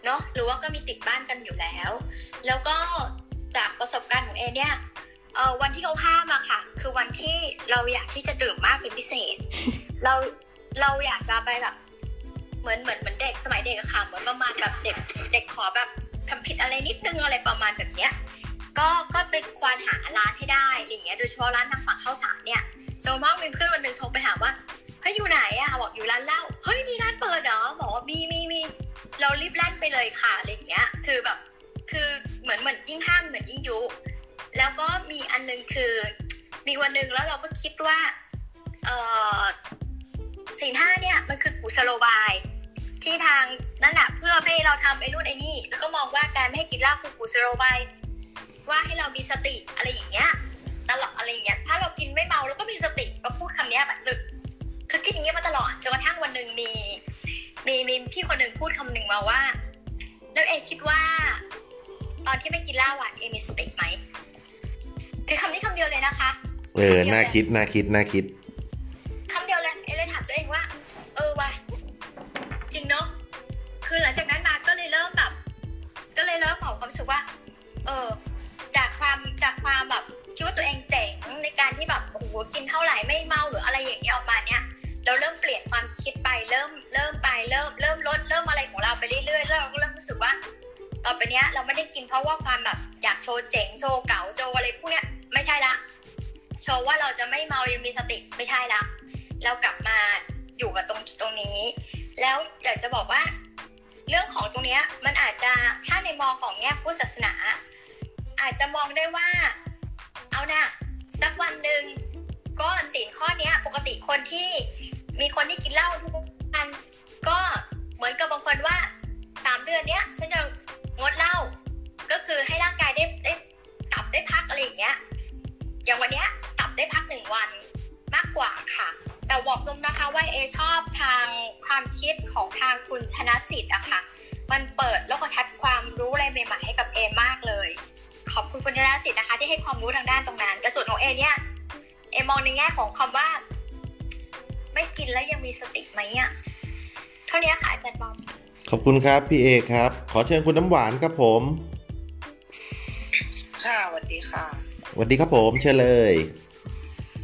เนาะหรือว่าก็มีติดบ้านกันอยู่แล้ว แล้วก็จากประสบการณ์ของเอเนี่ยเออวันที่เขาห้ามอะค่ะ คือวันที่เราอยากที่จะดื่มมากเป็นพิเศษ เราเราอยากจะไปแบบเหมือนเหมือนเหมือนเด็กสมัยเด็กอะค่ะเหมือนประมาณแบบเด็กเด็กขอแบบทำผิดอะไรนิดนึงอะไรประมาณแบบเนี้ยก็ก็ไปควานหาร้านให้ได้อะไรเงี้ยโดยเฉพาะร้านทางฝั่งข้าวสารเนี่ยจมากมีเพื่อนวันหนึ่งโทรไปถามว่า เฮ้ยอยู่ไหนอะบอกอยู่ร้านเหล้าเฮ้ยมีร้านเปิดเหรอบอกว่ามีมีมีเรารีบแล่นไปเลยค่ะอะไรเงี้ย คือแบบ คือเหมือนเหมือนยิ่งห้ามเหมือนยิ่งยุแล้วก็มีอันนึงคือ มีวันหนึ่งแล้วเราก็คิดว่า เออสิ่งห้าเนี่ยมันคือกุศโลบาย ที่ทางนั่นแหละเพื่อให้เราทำไอ้นู่นไอ้นี่ แล้วก็มองว่าการไม่ให้กินเหล้าคือกุศโลบายว่าให้เรามีสติอะไรอย่างเงี้ยตลอดอะไรอย่างเงี้ยถ้าเรากินไม่เมาเราก็มีสติเราพูดคำนี้แบบดึก คือคิดอย่างเงี้ยมาตลอดจนกระทั่งวันหนึ่งมี มีมีพี่คนหนึ่งพูดคำหนึ่งมาว่า แล้วเอคิดว่า ตอนที่ไม่กินเหล้าอะเอมีสติไหมคือคำนี้คำเดียวเลยนะคะเออน่าคิดน่าคิดน่าคิดคำเดียวเลยเอเลยถามตัวเองว่า เออวะ คุณครับพี่เอครับ ขอเชิญคุณน้ำหวานครับผม ค่ะสวัสดีค่ะสวัสดีครับผมเชิญเลย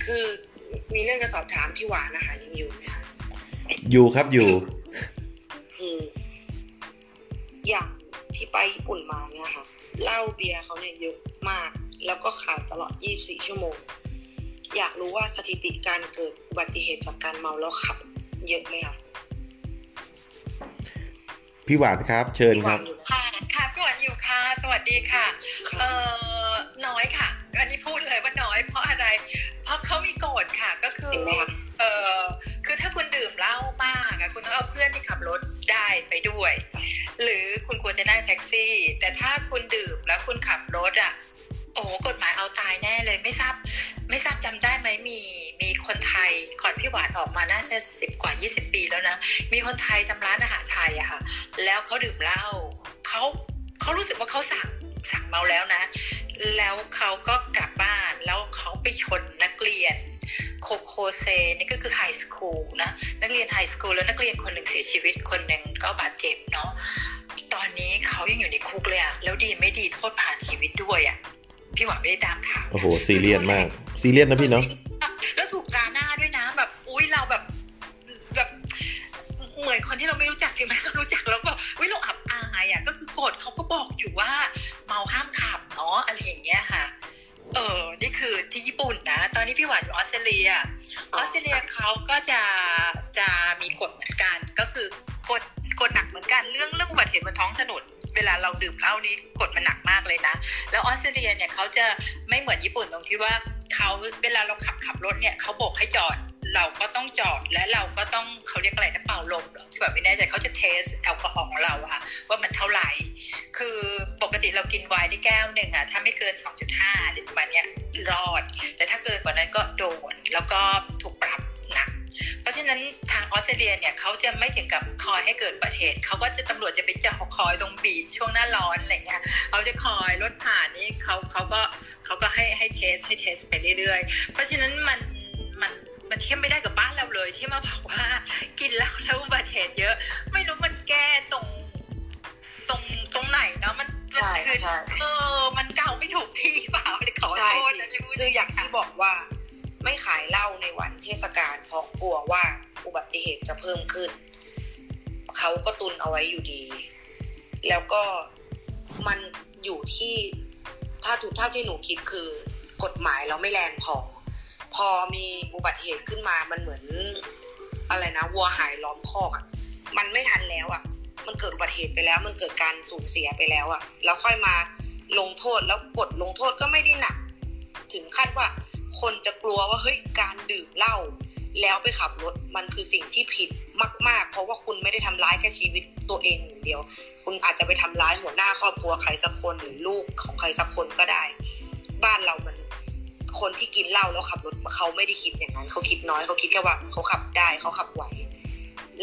คือมีเรื่องจะสอบถามพี่หวานนะคะยังอยู่ไหมคะอยู่ครับอยู่ พี่หวานครับ เชิญครับค่ะค่ะพี่หวานอยู่ค่ะ สวัสดีค่ะเอ่อน้อยค่ะ อันนี้พูดเลยว่าน้อยเพราะอะไร เพราะเขามีโกฎค่ะก็คือเอ่อคือถ้าคุณดื่มเหล้ามากอะคุณต้องเอาเพื่อนที่ขับรถได้ไปด้วย หรือคุณควรจะนั่งแท็กซี่ แต่ถ้าคุณดื่มแล้วคุณขับรถอะโอ้กฎหมายเอาตายแน่เลยไม่ทราบ ไม่ทราบจำได้ไหมมีมีคนไทยก่อนพี่หวานออกมาน่าจะสิบกว่ายี่สิบปีแล้วนะ มีคนไทยทำร้านอาหารไทยอะค่ะ แล้วเขาดื่มเหล้าเขาเขารู้สึกว่าเขาสร่างสร่างเมาแล้วนะ แล้วเขาก็กลับบ้านแล้วเขาไปชนนักเรียน 高校生 นี่ก็คือ high school นะนักเรียน high school แล้วนักเรียนคนหนึ่งเสียชีวิตคนหนึ่งก็บาดเจ็บเนาะตอนนี้เขายังอยู่ในคุกเลยอะแล้วดีไม่ดีโทษประหารชีวิตด้วยอะพี่หวานไม่ได้ตามข่าวโอ้โหซีเรียสมากซีเรียสนะพี่เนาะแล้วถูกกาหน้าด้วยนะแบบอุ้ยลถึงแเหมือนคนที่เรารู้จักแล้วก็วิเราอับอายอะก็คือกฎเขาก็บอกอยู่ว่าเมาห้ามขับเนาะอะไรอย่างเงี้ยค่ะ เออนี่คือที่ญี่ปุ่นนะ ตอนนี้พี่หวานอยู่ออสเตรเลีย ออสเตรเลียเขาก็จะจะมีกฎเหมือนกันก็คือกฎกฎหนักเหมือนกันเรื่องเรื่องอุบัติเหตุบนท้องถนนเวลาเราดื่มเหล้านี่กฎมันหนักมากเลยนะ แล้วออสเตรเลียเนี่ยเขาจะไม่เหมือนญี่ปุ่นตรงที่ว่าเขาเวลาเราขับขับรถเนี่ยเขาบอกให้จอด เราก็ต้องจอดและเราก็ต้องเขาเรียกอะไรนะเป่าลมหรอที่แบบไม่แน่ใจเขาจะเทสแอลกอฮอล์ของเราอะว่ามันเท่าไหร่ คือปกติเรากินไวน์ได้แก้วหนึ่งอะถ้าไม่เกิน 2.5หรือประมาณเนี้ยรอด แต่ถ้าเกินกว่านั้นก็โดนแล้วก็ถูกปรับหนักเพราะฉะนั้นทางออสเตรเลียเนี่ยเขาจะไม่ถึงกับคอยให้เกิดอุบัติเหตุเขาก็จะตำรวจจะไปจ่อคอยตรงบีชช่วงหน้าร้อนอะไรเงี้ยเขาจะคอยรถผ่านนี่เขาเขาก็เขาก็ให้ให้เทสให้เทสไปเรื่อยๆ เพราะฉะนั้นมันมัน มันเทียบไม่ได้กับบ้านเราเลย ที่มาบอกว่า กินแล้วแล้วอุบัติเหตุเยอะ ไม่รู้มันแก้ตรง ตรงตรงไหนเนาะมันมันคือเออมันเก่าไม่ถูกที่เปล่าเลยขอโทษนะที่พูดคืออย่างที่บอกว่า ไม่ขายเหล้าในวันเทศกาลเพราะกลัวว่าอุบัติเหตุจะเพิ่มขึ้นเขาก็ตุนเอาไว้อยู่ดี แล้วก็มันอยู่ที่ ถ้าถูกเท่าที่หนูคิดคือกฎหมายเราไม่แรงพอ พอมีอุบัติเหตุขึ้นมามันเหมือน อะไรนะวัวหายล้อมคอกอะ่ะ มันไม่ทันแล้วอะ่ะ มันเกิดอุบัติเหตุไปแล้ว มันเกิดการสูญเสียไปแล้วอะ่ะ แล้วค่อยมาลงโทษแล้วบทลงโทษก็ไม่ได้หนัก ถึงขั้นว่าคนจะกลัวว่าเฮ้ยการดื่มเหล้าแล้วไปขับรถมันคือสิ่งที่ผิดมาก ๆ เพราะว่าคุณไม่ได้ทำร้ายแค่ชีวิตตัวเองอย่างเดียว คุณอาจจะไปทำร้ายหัวหน้าครอบครัวใครสักคนหรือลูกของใครสักคนก็ได้ บ้านเรามัน คนที่กินเหล้าแล้วขับรถเขาไม่ได้คิดอย่างนั้น เขาคิดน้อยเขาคิดแค่ว่าเขาขับได้เขาขับไหว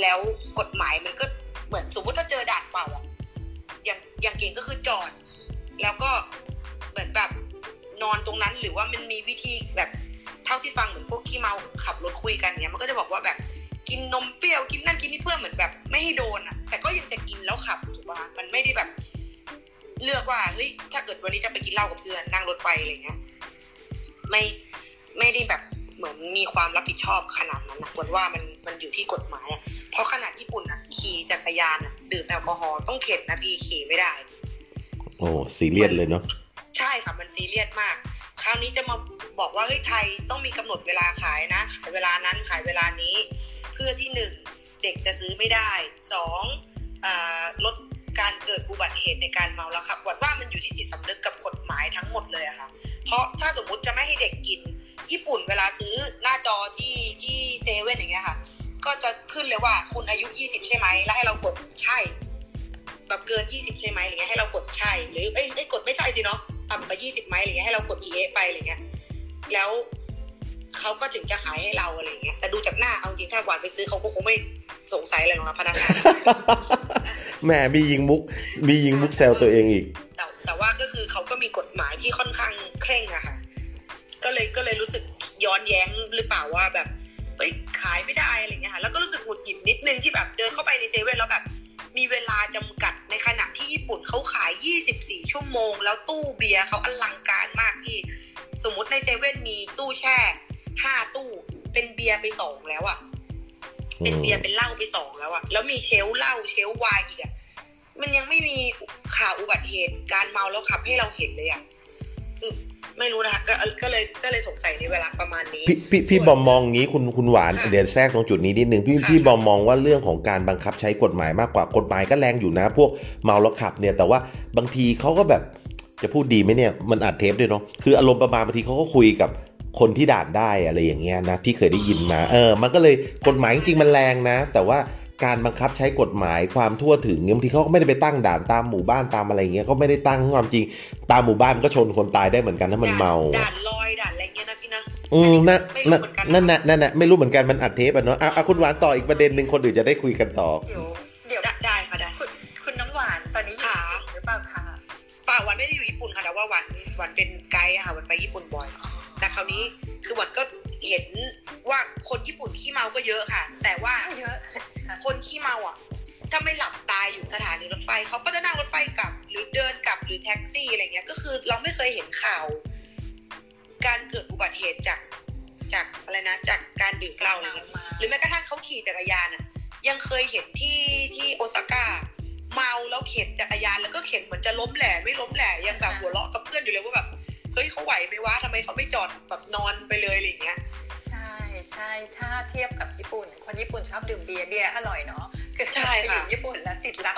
แล้วกฎหมายมันก็เหมือนสมมติถ้าเจอด่านเปล่าอะอย่างอย่างเก่งก็คือจอด แล้วก็เหมือนแบบนอนตรงนั้นหรือว่ามันมีวิธีแบบเท่าที่ฟังเหมือนพวกขี้เมาขับรถคุยกันเนี้ยมันก็จะบอกว่าแบบกินนมเปรี้ยวกินนั่นกินนี่เพื่อเหมือนแบบ ไม่ให้โดนอะแต่ก็ยังจะกินแล้วขับถูกป่ะมันไม่ได้แบบ เลือกว่าเฮ้ยถ้าเกิดวันนี้จะไปกินเหล้ากับเพื่อนนั่งรถไปอะไรเงี้ย ไม่ไม่ได้แบบเหมือนมีความรับผิดชอบขนาดนั้นนะเหมือนว่ามันมันอยู่ที่กฎหมายอะเพราะขนาดญี่ปุ่นอะขี่จักรยานอะดื่มแอลกอฮอล์ต้องเข็ดนะพี่ขี่ไม่ได้ โอ้ซีเรียสเลยเนาะใช่ค่ะมันซีเรียสมาก คราวนี้จะมาบอกว่าเฮ้ยไทยต้องมีกำหนดเวลาขายนะขายเวลานั้นขายเวลานี้ เพื่อที่หนึ่งเด็กจะซื้อไม่ได้สองลด การเกิดอุบัติเหตุในการเมาแล้วครับวัดว่ามันอยู่ที่จิตสำนึกกับกฎหมายทั้งหมดเลยอะค่ะ เพราะถ้าสมมุติจะไม่ให้เด็กกิน ญี่ปุ่นเวลาซื้อหน้าจอที่ที่เซเว่นอย่างเงี้ยค่ะ ก็จะขึ้นเลยว่าคุณอายุยี่สิบใช่ไหมแล้วให้เรากดใช่ แบบเกินยี่สิบใช่ไหมอะไรเงี้ยให้เรากดใช่ หรือเอ้ยเอ้กดไม่ใช่สิเนาะต่ำกว่ายี่สิบไหมอะไรเงี้ยให้เรากด EA ไปอะไรเงี้ยแล้วเขาก็ถึงจะขายให้เราอะไรเงี้ยแต่ดูจากหน้าเอาจริงถ้าหวานไปซื้อเขาก็คงไม่สงสัยอะไรหรอกนะพนักงาน แหมมียิงมุกมียิงมุกแซวตัวเองอีก แต่แต่ว่าก็คือเขาก็มีกฎหมายที่ค่อนข้างเคร่งอะค่ะ ก็เลยก็เลยรู้สึกย้อนแย้งหรือเปล่าว่าแบบเฮ้ยขายไม่ได้อะไรเงี้ยค่ะ แล้วก็รู้สึกหงุดหงิดนิดนึงที่แบบเดินเข้าไปในเซเว่นแล้วแบบ มีเวลาจำกัดในขณะที่ญี่ปุ่นเขาขาย 24 ชั่วโมง แล้วตู้เบียร์เขาอลังการมากพี่ สมมติในเซเว่นมีตู้แช่ห้าตู้ เป็นเบียร์ไปสองแล้วอะเป็นเบียร์เป็นเหล้าไปสองแล้วอะแล้วมี shelf เหล้า shelf ไวน์อีกอะ มันยังไม่มีข่าวอุบัติเหตุการเมาแล้วขับให้เราเห็นเลยอะคือไม่รู้นะคะก็ก็เลยก็เลยสงสัยในเวลาประมาณนี้ พี่พี่พี่บอมมองงี้คุณคุณหวานเดี๋ยวแทรกตรงจุดนี้นิดนึงพี่พี่บอมมองว่าเรื่องของการบังคับใช้กฎหมายมากกว่ากฎหมายก็แรงอยู่นะ พวกเมาแล้วขับเนี่ยแต่ว่าบางทีเขาก็แบบจะพูดดีไหมเนี่ยมันอัดเทปด้วยเนาะคืออารมณ์ประมาณบางทีเขาก็คุยกับคนที่ด่านได้อะไรอย่างเงี้ยนะที่เคยได้ยินมา เออ มันก็เลยกฎหมายจริงๆมันแรงนะ แต่ว่า การบังคับใช้กฎหมายความทั่วถึงบางทีเขาก็ไม่ได้ไปตั้งด่านตามหมู่บ้านตามอะไรเงี้ยเขาไม่ได้ตั้งความจริงตามหมู่บ้านก็ชนคนตายได้เหมือนกันถ้ามันเมาด่านลอยด่านอะไรเงี้ยนะพี่นะอืมนั่นนั่นนั่นนั่นนั่นไม่รู้เหมือนกันมันอัดเทปอะเนาะอะคุณหวานต่ออีกประเด็นหนึ่งคนอื่นจะได้คุยกันต่อเดี๋ยวเดี๋ยวได้ค่ะได้คุณคุณน้ำหวานตอนนี้อยู่หรือเปล่าคะป่าวันไม่ได้อยู่ญี่ปุ่นค่ะแต่ว่าวันวันเป็นไกด์ค่ะวันไปญี่ปุ่นบ่อย แต่คราวนี้คือวันก็เห็นว่าคนญี่ปุ่นขี้เมาก็เยอะค่ะ แต่ว่าเยอะคนขี้เมาอะ ถ้าไม่หลับตายอยู่สถานีรถไฟเขาก็จะนั่งรถไฟกลับ หรือเดินกลับหรือแท็กซี่อะไรเงี้ย ก็คือเราไม่เคยเห็นข่าว การเกิดอุบัติเหตุจากจากอะไรนะจากการดื่มเหล้าอะไรเงี้ยหรือแม้กระทั่งเขาขี่จักรยานอะ ยังเคยเห็นที่ที่โอซาก้าเมาแล้วเข็นจักรยานแล้วก็เข็นเหมือนจะล้มแหล่ไม่ล้มแหล่ยังแบบหัวเราะกับเพื่อนอยู่เลยว่าแบบ เฮ้ยเขาไหวไหมวะทำไมเขาไม่จอดแบบนอนไปเลยอะไรเงี้ยใช่ใช่ถ้าเทียบกับญี่ปุ่น คนญี่ปุ่นชอบดื่มเบียร์เบียร์อร่อยเนาะคือใช่ค่ะอยู่ญี่ปุ่นแล้วติดเหล้า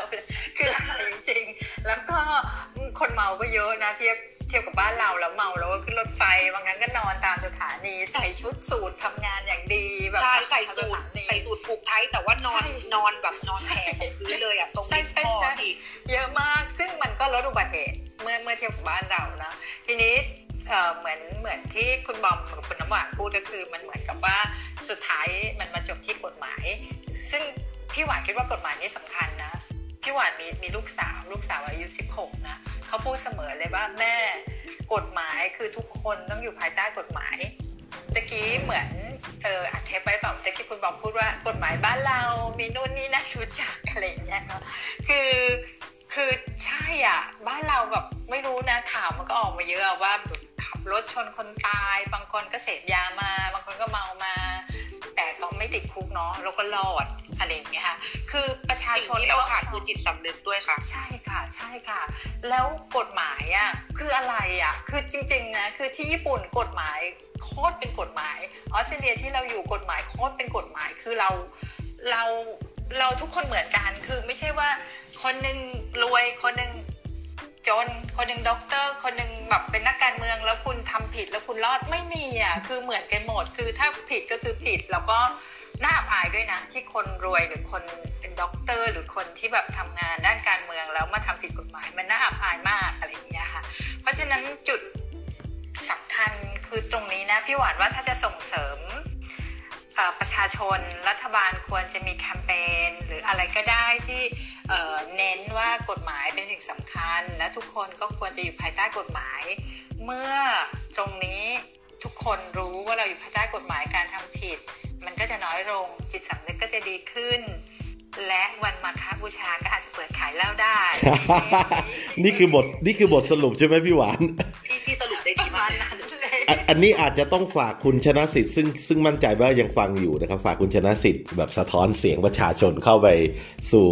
คืออร่อยจริงๆ แล้วก็คนเมาก็เยอะนะเทียบ เทียบกับบ้านเราแล้วเมาแล้วก็ขึ้นรถไฟบางครั้งก็นอนตามสถานี ใส่ชุดสูททำงานอย่างดีแบบใช่ใส่สูตทถานีใส่สูทผูกไทยแต่ว่านอนใช่นอนแบบนอนแผ่กับพื้นเลยอะตรงใช่นี้ใช่พ่อใช่อีกเยอะมากซึ่งมันก็ลดอุบัติเหตุเมื่อเมื่อเทียบกับบ้านเรานะทีนี้เอ่อเหมือนเหมือนที่คุณบอมกับคุณน้ำหวานพูดก็คือ มันเหมือนกับว่าสุดท้ายมันมาจบที่กฎหมาย ซึ่งพี่หวานคิดว่ากฎหมายนี้สำคัญนะพี่หวานมีมีลูกสาวลูกสาวอายุ 16 นะ เขาพูดเสมอเลยว่าแม่กฎหมายคือทุกคนต้องอยู่ภายใต้กฎหมายตะกี้เหมือนเอออัดเทปไปเปล่าตะกี้คุณบอมพูดว่ากฎหมายบ้านเรามีนู่นนี่นั่นรู้จักอะไรอย่างเงี้ยเนาะคือคือใช่อะบ้านเราแบบไม่รู้นะข่าวมันก็ออกมาเยอะว่าขับรถชนคนตาย บางคนก็เสพยามา บางคนก็เมามา แต่ก็ไม่ติดคุกเนาะแล้วก็รอดอะไรอย่างเงี้ยค่ะคือประชาสิ่งชนที่เราขาดคือจิตสำนึกด้วยค่ะ ใช่ค่ะใช่ค่ะ แล้วกฎหมายอะคืออะไรอะคือจริงๆนะคือที่ญี่ปุ่นกฎหมายโคตรเป็นกฎหมายออสเตรเลียที่เราอยู่กฎหมายโคตรเป็นกฎหมายคือเราเราเราทุกคนเหมือนกัน คือไม่ใช่ว่าคนหนึ่งรวยคนหนึ่ง จน คนหนึ่งด็อกเตอร์ คนหนึ่งแบบเป็นนักการเมือง แล้วคุณทำผิดแล้วคุณรอดไม่มีอะคือเหมือนกันหมด คือถ้าผิดก็คือผิดแล้วก็น่าอับอายด้วยนะที่คนรวยหรือคนเป็นด็อกเตอร์ หรือคนที่แบบทำงานด้านการเมืองแล้วมาทำผิดกฎหมาย มันน่าอับอายมากอะไรอย่างเงี้ยค่ะ เพราะฉะนั้นจุดสำคัญคือตรงนี้นะพี่หวานว่าถ้าจะส่งเสริมประชาชนรัฐบาลควรจะมีแคมเปญหรืออะไรก็ได้ที่ เน้นว่ากฎหมายเป็นสิ่งสำคัญ และทุกคนก็ควรจะอยู่ภายใต้กฎหมาย เมื่อตรงนี้ทุกคนรู้ว่าเราอยู่ภายใต้กฎหมายการทำผิด มันก็จะน้อยลงจิตสำนึกก็จะดีขึ้น และวันมาฆบูชาก็อาจจะเปิดขายเหล้าได้ นี่คือบทนี่คือบทสรุปใช่ไหมพี่หวาน อันนี้อาจจะต้องฝากคุณชนะสิทธิ์ซึ่งซึ่งมั่นใจว่ายังฟังอยู่นะครับ ฝากคุณชนะสิทธิ์แบบสะท้อนเสียงประชาชนเข้าไปสู่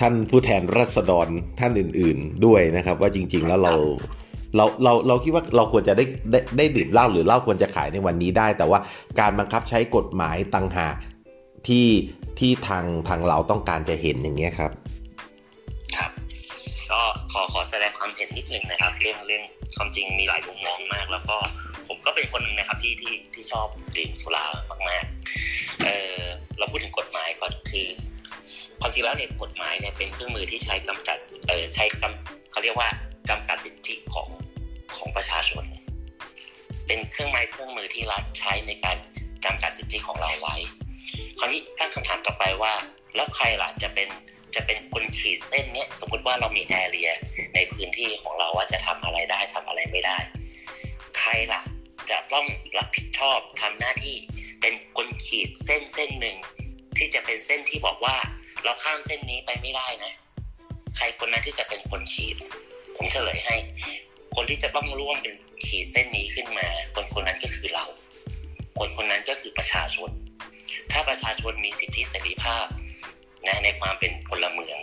ท่านผู้แทนรัษฎรท่านอื่น ๆ ด้วยนะครับ ว่าจริง ๆ แล้วเราเราเราเราคิดว่าเราควรจะได้ได้ได้ดื่มเหล้าหรือเหล้าควรจะขายในวันนี้ได้ แต่ว่าการบังคับใช้กฎหมายต่างหากที่ที่ทางทางเราต้องการจะเห็นอย่างเงี้ยครับ ครับ ก็ขอขอแสดงความเห็นนิดนึงนะครับ เรื่องเรื่องความจริงมีหลายมุมมองมาก แล้วก็ ก็เป็นคนหนึ่งนะครับที่ที่ที่ชอบดื่มสุรามากๆเออเราพูดถึงกฎหมายก่อนคือความจริงแล้วเนี่ยกฎหมายเนี่ยเป็นเครื่องมือที่ใช้กำจัดเออใช้กำเขาเรียกว่ากำกัดสิทธิของของประชาชน เป็นเครื่องไม้เครื่องมือที่รัฐใช้ในการกำกัดสิทธิของเราไว้ คราวนี้ตั้งคำถามกลับไปว่า แล้วใครล่ะจะเป็นจะเป็นคนขีดเส้นเนี้ยสมมติว่าเรามีแอเรียในพื้นที่ของเราว่าจะทำอะไรได้ทำอะไรไม่ได้ ใครล่ะ จะต้องรับผิดชอบทำหน้าที่เป็นคนขีดเส้นเส้นหนึ่ง ที่จะเป็นเส้นที่บอกว่า เราข้ามเส้นนี้ไปไม่ได้นะ ใครคนนั้นที่จะเป็นคนขีด ผมเฉลยให้ คนที่จะต้องร่วมเป็นขีดเส้นนี้ขึ้นมา คนคนนั้นก็คือเรา คนคนนั้นก็คือประชาชน ถ้าประชาชนมีสิทธิเสรีภาพนะในความเป็นพลเมือง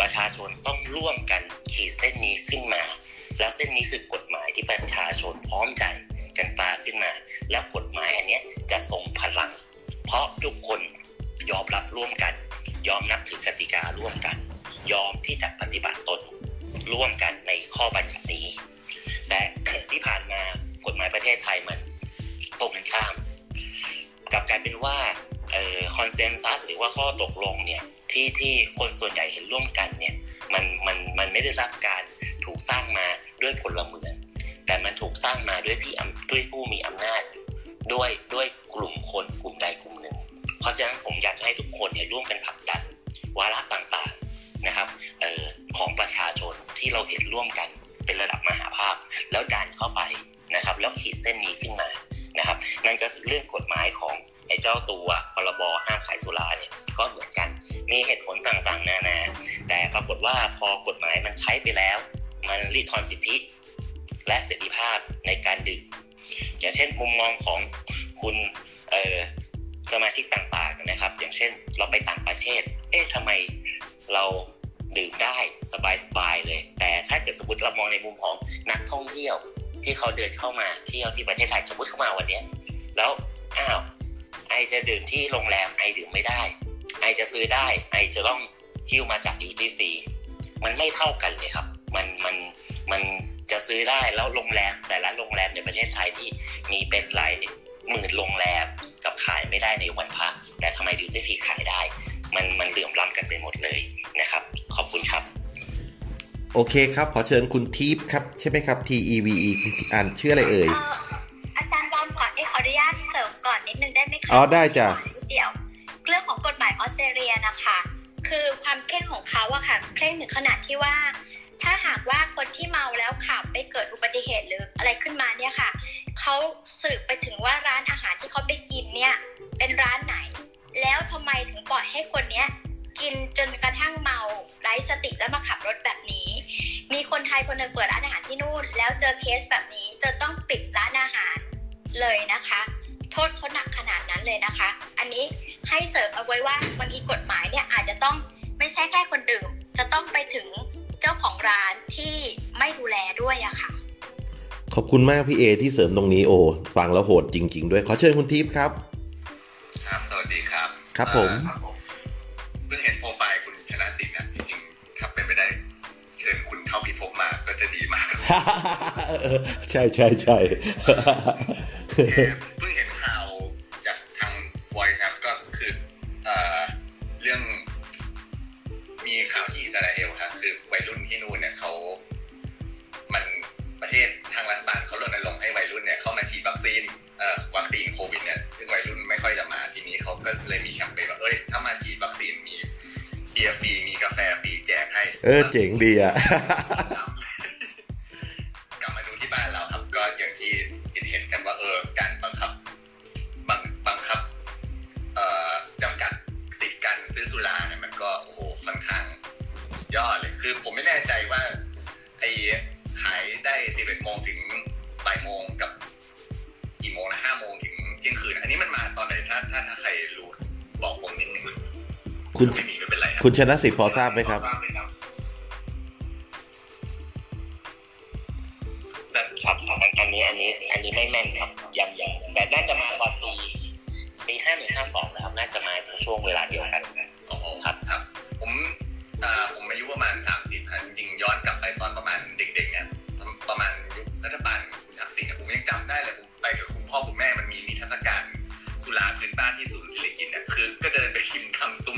ประชาชนต้องร่วมกันขีดเส้นนี้ขึ้นมา แล้วเส้นนี้คือกฎหมายที่ประชาชนพร้อมใจ กันตาขึ้นมา แล้วกฎหมายอันนี้จะทรงพลัง เพราะทุกคนยอมรับร่วมกัน ยอมนับถือกติการ่วมกัน ยอมที่จะปฏิบัติตนร่วมกันในข้อบัญญัตินี้ แต่ที่ผ่านมากฎหมายประเทศไทยมันตรงกันข้าม กับกลายเป็นว่าออคอนเซนซัสหรือว่าข้อตกลงเนี่ยที่ที่คนส่วนใหญ่เห็นร่วมกันเนี่ยมันมันมันไม่ได้รับการถูกสร้างมาด้วยพลเมือง แต่มันถูกสร้างมาด้วยพี่ด้วยผู้มีอำนาจ ด้วยด้วยกลุ่มคนกลุ่มใดกลุ่มหนึ่ง เพราะฉะนั้นผมอยากให้ทุกคนเนี่ยร่วมกันผลักดันวาระต่างๆนะครับออของประชาชนที่เราเห็นร่วมกันเป็นระดับมหาภาคแล้วดันเข้าไปนะครับ แล้วขีดเส้นนี้ขึ้นมานะครับ นั่นก็เรื่องกฎหมายของไอ้เจ้าตัวพรบห้ามขายสุราเนี่ยก็เหมือนกัน มีเหตุผลต่างๆ นานา แต่ปรากฏว่าพอกฎหมายมันใช้ไปแล้ว มันรีดทอนสิทธิ และเสรีภาพในการดื่มอย่างเช่นมุมมองของคุณเสมาชิกต่างๆนะครับ อย่างเช่นเราไปต่างประเทศ เอ๊ะทำไมเราดื่มได้สบายๆเลย แต่ถ้าเกิดสมมติเรามองในมุมของนักท่องเที่ยวที่เขาเดินเข้ามาเที่ยวที่ประเทศไทยสมมติเข้ามาวันนี้แล้วอ้าวไอจะดื่มที่โรงแรมไอดื่มไม่ได้ ไอจะซื้อได้ไอจะต้องฮิ้วมาจากยูทีซีมันไม่เท่ากันเลยครับ มันมันมัน จะซื้อได้แล้วโรงแรมแต่ละโรงแรมในประเทศไทยที่มีเป็นหลายหมื่นโรงแรมกับขายไม่ได้ในวันพักแต่ทำไมดิวตี้ฟรีขายได้ มันมันเหลื่อมล้ำกันไปหมดเลยนะครับ ขอบคุณครับ โอเคครับ ขอเชิญคุณทีฟครับ ใช่ไหมครับ T E V E คุณอ่านชื่ออะไรเอ่ยอาจารย์บอลขอเอขออนุญาตเสริมก่อนนิดนึงได้ไหมคะอ๋อได้จ้ะเดี๋ยวเรื่องของกฎหมายออสเตรเลียนะคะ คือความเคร่งของเขาอะค่ะเคร่งถึงขนาดที่ว่า ถ้าหากว่าคนที่เมาแล้วขับไปเกิดอุบัติเหตุหรืออะไรขึ้นมาเนี่ยค่ะเขาสืบไปถึงว่าร้านอาหารที่เขาไปกินเนี่ยเป็นร้านไหน แล้วทำไมถึงปล่อยให้คนเนี้ยกินจนกระทั่งเมาไร้สติแล้วมาขับรถแบบนี้ มีคนไทยคนหนึ่งเปิดร้านอาหารที่นู่น แล้วเจอเคสแบบนี้จะต้องปิดร้านอาหารเลยนะคะ โทษเขาหนักขนาดนั้นเลยนะคะ อันนี้ให้เสริมเอาไว้ว่าบางทีกฎหมายเนี่ยอาจจะต้องไม่ใช่แค่คนดื่มจะต้องไปถึง เจ้าของร้านที่ไม่ดูแลด้วยอะค่ะ ขอบคุณมากพี่เอที่เสริมตรงนี้โอ้ฟังแล้วโหดจริง ๆ ด้วยขอเชิญคุณทีฟครับ ครับสวัสดีครับ ครับผมอ่าเพิ่งเห็นโปรไฟล์คุณชนะตินะจริงๆถ้าเป็นไปได้เชิญคุณเท่าพิภพมาก็จะดีมากใช่ใช่ใช่แค่เพิ่งเห็นข่าวจากทาง Voice ครับก็คือเอ่อเรื่องมีข่าวที่อิ สราเอลครับคือวัยรุ่นที่นู่นเนี่ยเขามันประเทศทางรัฐบาลเขารณรงค์ให้วัยรุ่นเนี่ยเข้ามาฉีดวัคซีนเอ่อวัคซีนโควิดเนี่ยซึ่งวัยรุ่นไม่ค่อยจะมาทีนี้เขาก็เลยมีแคมเปญว่าเอ้ยถ้ามาฉีดวัคซีนมีเบียร์ฟรีมีกาแฟฟรีแจกให้ เออเจ๋งดีอะกลับมาดูที่บ้านเราครับก็อย่างที่เห็นเห็นกันว่าเออการ ยอดเลยคือผมไม่แน่ใจว่า ไอ้ขายได้11โมงถึงบ่ายโมงกับกี่โมงนะห้าโมงถึงเที่ยงคืน อันนี้มันมาตอนไหนถ้าถ้าถ้าใครรู้บอกผมนิดนึงคุณไม่มีไม่เป็นไรรับคุณชนะสิทธิ์พอทราบไหมครับแต่ครับอันนี้อันนี้ อันนี้ไม่แม่นครับยังยังแต่น่าจะมาตอนปีปีห้าหนึ่งห้าสองนะครับ น่าจะมาช่วงเวลาเดียวกันโอ้โหครับครับ ผมอ่า ผมอายุประมาณสามสิบจริงๆย้อนกลับไปตอนประมาณเด็กๆเนี่ยประมาณยุครัฐบาลคุณทักษิณเนี่ยผมยังจำได้เลยผมไปกับคุณพ่อคุณแม่มันมีนิทรรศการสุราพื้นบ้านที่ศูนย์ศิริกินเนี่ยคือก็เดินไปชิมทำซุ้ม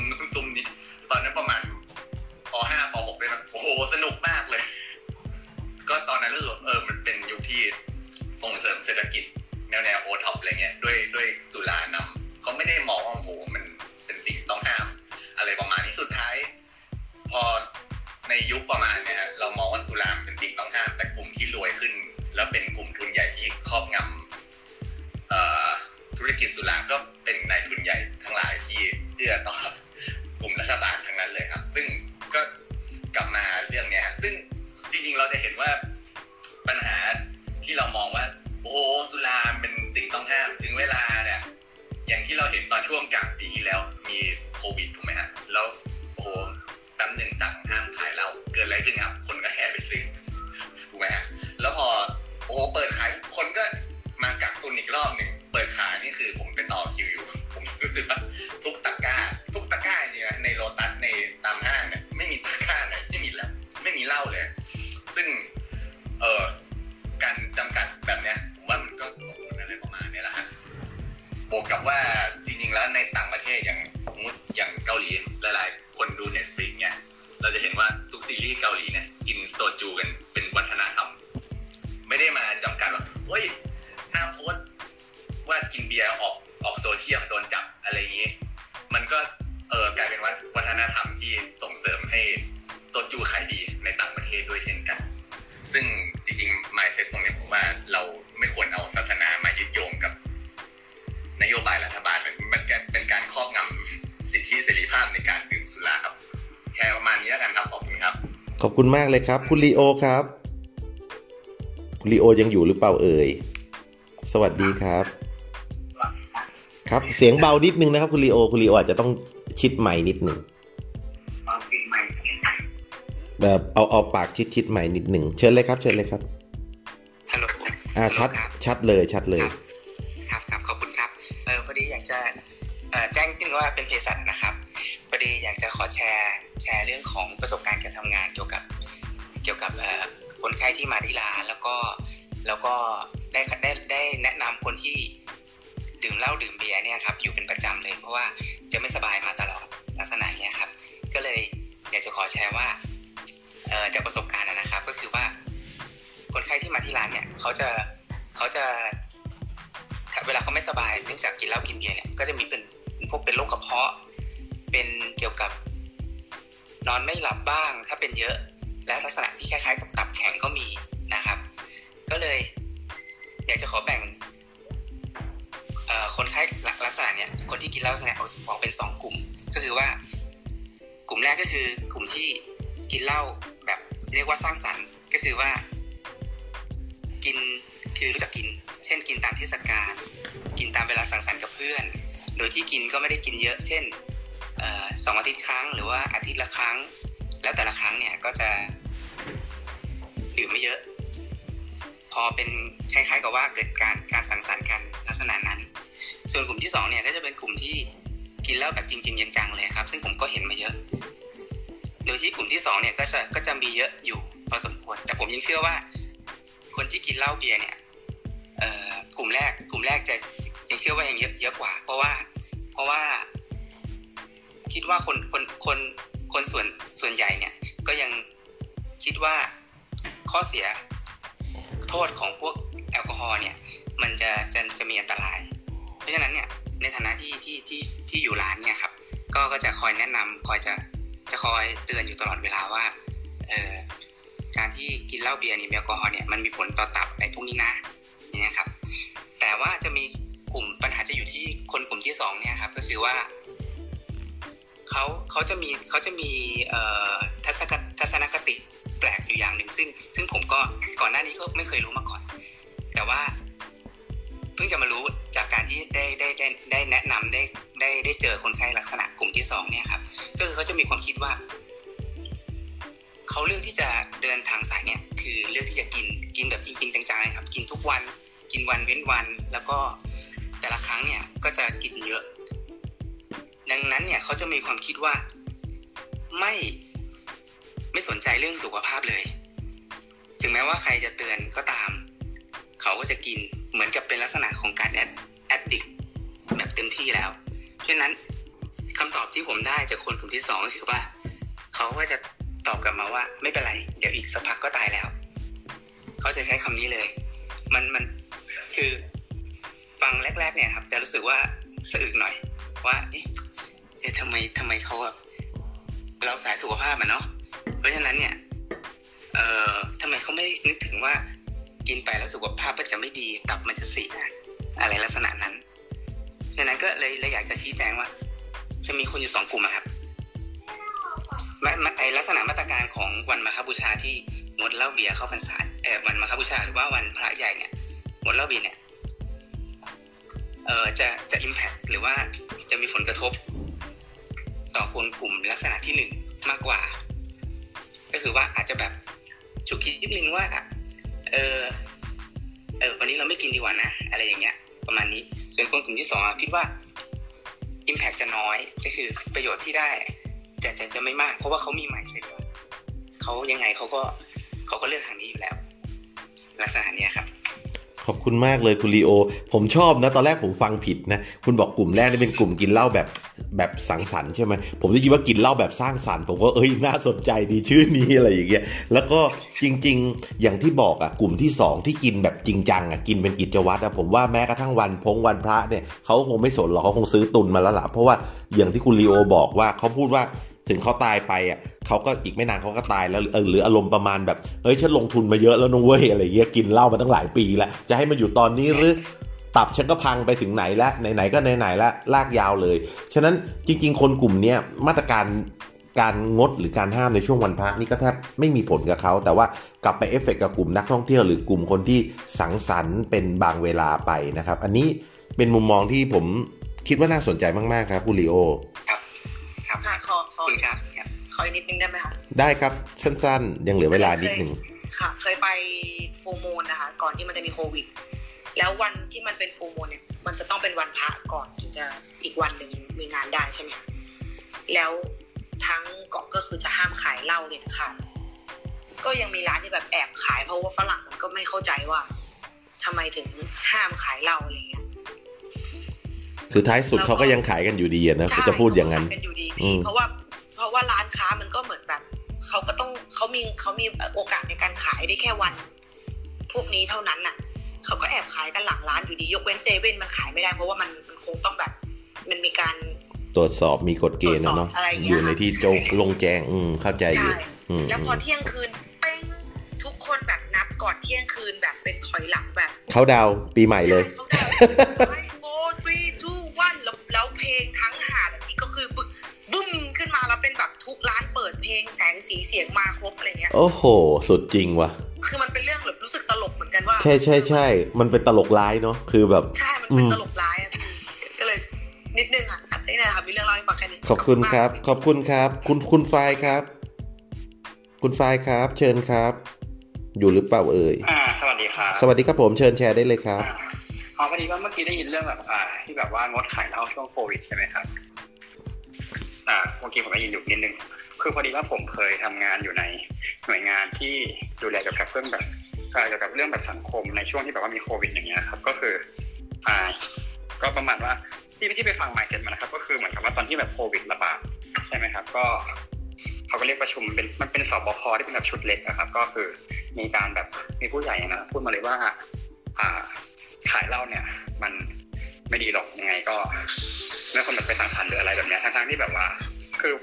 มากเลยครับ คุณลีโอครับ คุณลีโอยังอยู่หรือเปล่าเอ่ย สวัสดีครับคครับ เสียงเบานิดนึงนะครับ คุณลีโอ คุณลีโออาจจะต้องชิดใหม่นิดหนึ่งแบบเอาเอาปากชิดชิดใหม่นิดหนึ่งเชิญเลยครับ เชิญเลยครับฮัลโหลอ่าชัดชัดเลยชัดเลย ครับครับขอบคุณครับเออพอดีอยากจะเออแจ้งนิดนึงว่าเป็นเภสัชนะครับพอดีอยากจะขอแชร์แชร์เรื่องของประสบการณ์การทำงานเกี่ยวกับ เกี่ยวกับคนไข้ที่มาที่ร้านแล้วก็แล้วก็ได้ได้ได้แนะนำคนที่ดื่มเหล้าดื่มเบียร์เนี่ยครับอยู่เป็นประจำเลย เพราะว่าจะไม่สบายมาตลอดลักษณะเนี้ยครับ ก็เลยอยากจะขอแชร์ว่าจากประสบการณ์นะครับ ก็คือว่า คนไข้ที่มาที่ร้านเนี่ยเขาจะเขาจะเวลาเขาไม่สบายเนื่องจากกินเหล้ากินเบียร์เนี่ยก็จะมีเป็นพวกเป็นโรคกระเพาะ เป็นเกี่ยวกับ นอนไม่หลับบ้าง ถ้าเป็นเยอะ และลักษณะที่คล้ายๆ กับตับแข็งก็มีนะครับ ก็เลย อยากจะขอแบ่งคนไข้ลักษณะเนี่ยคนที่กินเหล้าลักษณะออกเป็นสองกลุ่ม ก็คือว่า กลุ่มแรกก็คือกลุ่มที่กินเหล้าแบบเรียกว่าสร้างสรรค์ก็คือว่า กินคือรู้จักกิน เช่น กินตามเทศกาลกินตามเวลาสังสรรค์กับเพื่อน โดยที่กินก็ไม่ได้กินเยอะ เช่นสองอาทิตย์ครั้ง หรือว่าอาทิตย์ละครั้ง แล้วแต่ละครั้งเนี่ยก็จะดื่มไม่เยอะ พอเป็นคล้ายๆกับว่าเกิดการการสังสรรค์กันลักษณะนั้น ส่วนกลุ่มที่สองเนี่ยก็จะเป็นกลุ่มที่กินเหล้าแบบจริงๆจังๆเลยครับ ซึ่งผมก็เห็นมาเยอะ โดยที่กลุ่มที่สองเนี่ยก็จะก็จะมีเยอะอยู่พอสมควร แต่ผมยังเชื่อว่า คนที่กินเหล้าเบียร์เนี่ยเอ่อกลุ่มแรก กลุ่มแรกจะยังเชื่อว่ายังเยอะเยอะกว่า เพราะว่า เพราะว่า คิดว่าคนคนคน คนส่วนส่วนใหญ่เนี่ยก็ยังคิดว่าข้อเสียโทษของพวกแอลกอฮอล์เนี่ย มันจะจะจะมีอันตราย เพราะฉะนั้นเนี่ยในฐานะที่ที่ที่ที่อยู่ร้านเนี่ยครับ ก็ก็จะคอยแนะนำคอยจะจะคอยเตือนอยู่ตลอดเวลาว่าเออการที่กินเหล้าเบียร์นี่แอลกอฮอล์เนี่ยมันมีผลต่อตับในพวกนี้นะอย่างนี้ครับ แต่ว่าจะมีกลุ่มปัญหาจะอยู่ที่คนกลุ่มที่สองเนี่ยครับก็คือว่า เขาเขาจะมีเขาจะมีทัศนทัศนคติแปลกอยู่อย่างหนึ่งซึ่ง ซึ่งผมก็ก่อนหน้านี้ก็ไม่เคยรู้มาก่อน แต่ว่าเพิ่งจะมารู้จากการที่ได้ได้ได้ได้แนะนำได้ได้ได้เจอคนไข้ลักษณะกลุ่มที่สองเนี่ยครับก็คือเขาจะมีความคิดว่าเขาเลือกที่จะเดินทางสายเนี่ยคือเลือกที่จะกินกินแบบจริงๆจังๆครับ กินทุกวันกินวันเว้นวัน แล้วก็แต่ละครั้งเนี่ยก็จะกินเยอะ ดังนั้นเนี่ยเขาจะมีความคิดว่า ไม่ไม่สนใจเรื่องสุขภาพเลย ถึงแม้ว่าใครจะเตือนก็ตาม เขาก็จะกินเหมือนกับเป็นลักษณะของการแอดแอดดิกแบบเต็มที่แล้วเพราะนั้นคำตอบที่ผมได้จากคนกลุ่มที่สองก็คือว่า เขาก็จะตอบกลับมาว่า ไม่เป็นไร เดี๋ยวอีกสักพักก็ตายแล้ว เขาจะใช้คำนี้เลย มันมันคือฟังแรก ๆ เนี่ยครับ จะรู้สึกว่าสะอึกหน่อย ว่าเอ๊ะทำไมทำไมเขาแบบเราสายสุขภาพอะเนาะเพราะฉะนั้นเนี่ยเอ่อทำไมเขาไม่นึกถึงว่า กินไปแล้วสุขภาพมันจะไม่ดีตับมันจะเสียอะไรลักษณะนั้นดังนั้นก็เลยเลยอยากจะชี้แจงว่า จะมีคนอยู่สองกลุ่มครับไอลักษณะมาตรการของวันมาคบูชาที่งดเหล้าเบียร์เข้าพรรษาเออวันมาคบูชาหรือว่าวันพระใหญ่เนี่ยงดเหล้าเบียร์เนี่ยเออจะจะอิมแพคหรือว่า จะมีผลกระทบ ต่อคนกลุ่มลักษณะที่หนึ่งมากกว่า ก็คือว่าอาจจะแบบฉุกคิดนิดนึงว่าเออเออวันนี้เราไม่กินดีกว่านะ อะไรอย่างเงี้ย ประมาณนี้ส่วนคนกลุ่มที่สองคิดว่า Impact จะน้อยก็คือประโยชน์ที่ได้จะจะจะไม่มาก เพราะว่าเขามีใหม่เสร็จเขายังไงเขาก็เขาก็เลือกทางนี้อยู่แล้ว ลักษณะนี้ครับ ขอบคุณมากเลยคุณลีโอ ผมชอบนะ ตอนแรกผมฟังผิดนะ คุณบอกกลุ่มแรกนี่เป็นกลุ่มกินเหล้าแบบแบบสังสรรค์ใช่ไหม ผมได้ยินว่ากินเหล้าแบบสร้างสรรค์ ผมก็เอ้ยน่าสนใจดีชื่อนี้อะไรอย่างเงี้ย แล้วก็จริง ๆ อย่างที่บอกอะกลุ่มที่ 2 ที่กินแบบจริงจังอะกินเป็นกิจวัตรอะผมว่าแม้กระทั่งวันพงวันพระเนี่ยเขาคงไม่สนหรอกเขาคงซื้อตุนมาแล้วละเพราะว่าอย่างที่คุณลีโอบอกว่าเขาพูดว่า ถึงเขาตายไปอะเขาก็อีกไม่นานเขาก็ตายแล้วเออหรืออารมณ์ประมาณแบบเฮ้ยฉันลงทุนมาเยอะแล้วนุ้ยอะไรเงี้ยกินเหล้ามาตั้งหลายปีแล้วจะให้มาอยู่ตอนนี้หรือตับฉันก็พังไปถึงไหนแล้วไหนๆก็ไหนๆแล้วลากยาวเลย ฉะนั้นจริง ๆ คนกลุ่มนี้มาตรการการงดหรือการห้ามในช่วงวันพระนี่ก็แทบไม่มีผลกับเขา แต่ว่ากลับไปเอฟเฟกกับกลุ่มนักท่องเที่ยวหรือกลุ่มคนที่สังสรรค์เป็นบางเวลาไปนะครับ อันนี้เป็นมุมมองที่ผมคิดว่าน่าสนใจมากๆครับคุณลีโอ ครับครับค่ะขอขขออบคุณครับครับขออีกนิดนึงได้ไหมคะได้ครับสั้นๆ ยังเหลือเวลานิดหนึ่งค่ะ เคยไปฟูมูลนะคะ ก่อนที่มันจะมีโควิด แล้ววันที่มันเป็นฟูมูลเนี่ย มันจะต้องเป็นวันพระก่อนถึงจะอีกวันหนึ่งมีงานได้ใช่ไหมคะแล้วทั้งเกาะก็คือจะห้ามขายเหล้าเนี่ยค่ะก็ยังมีร้านที่แบบแอบขายเพราะว่าฝรั่งมันก็ไม่เข้าใจว่าทำไมถึงห้ามขายเหล้าอะไรเงี้ย คือท้ายสุดเขาก็ยังขายกันอยู่ดีอะนะใช่จะพูดอย่างนั้นเขขกันอยู่ดีอืพี่มเพราะว่าเพราะว่าร้านค้ามันก็เหมือนแบบเขาก็ต้องเขามีเขามีโอกาสในการขายได้แค่วัน พวกนี้เท่านั้นน่ะเขาก็แอบขายกันหลังร้านอยู่ดี ยกเว้นเซเว่นมันขายไม่ได้ เพราะว่ามันมันคงต้องแบบ มันมีการตรวจสอบมีกฎเกณฑ์นะเนาะตรวจสอบอะไรอย่างเงี้อยยู่ในที่โจงลงแจ้งอืมเข้าใจอยู่ใช่อืมแล้วพอเที่ยงคืนเป้งทุกคนแบบนับก่อนเที่ยงคืนแบบเป็นถอยหลังแบบเขาดาวน์ปีใหม่เลย ดเพลงแสงสีเสียงมาครบอะไรเงี้ย โอ้โห สุดจริงว่ะ คือมันเป็นเรื่องแบบรู้สึกตลกเหมือนกันว่า ใช่ใช่ใช่ มันเป็นตลกร้ายเนาะ คือแบบ ใช่ มันเป็นอืมตลกร้ายอะพี่ก็เลยนิดนึงอะอันนี้นะครับมีเรื่องเล่าให้ฟังแค่นี้ขอบคุณครับมากขอบคุณครับ คุณคุณไฟล์ครับ คุณไฟล์ครับ เชิญครับ อยู่หรือเปล่าเอ่ย อ่า สวัสดีครับ สวัสดีครับผมเชิญแชร์ได้เลยครับอ่าอ๋อพอดีว่าเมื่อกี้ได้ยินเรื่องแบบอ่า ที่แบบว่างดขายเหล้าช่วงโควิดใช่ไหมครับ อ่าเมื่อกี้ผมได้ยินอยู่นิดนึง คือพอดีว่าผมเคยทำงานอยู่ในหน่วยงานที่ดูแลเกี่ยวกับเรื่องแบบเกี่ยวกับเรื่องแบบสังคมในช่วงที่แบบว่ามีโควิด อย่างเงี้ยครับ ก็คืออ่าก็ประมาณว่าที่ที่ไปฟังหมายเสร็จมานะครับ ก็คือเหมือนกับว่าตอนที่แบบโควิดระบาดใช่ไหมครับ ก็เขาก็เรียกประชุมเป็นมันเป็นสบคที่เป็นแบบชุดเล็กนะครับ ก็คือมีการแบบมีผู้ใหญ่นะพูดมาเลยว่า อ่าขายเหล้าเนี่ย มันไม่ดีหรอกยังไงก็ไม่ควรแบบไปสังสรรค์หรืออะไรแบบเนี้ยทั้งๆที่แบบว่า คือ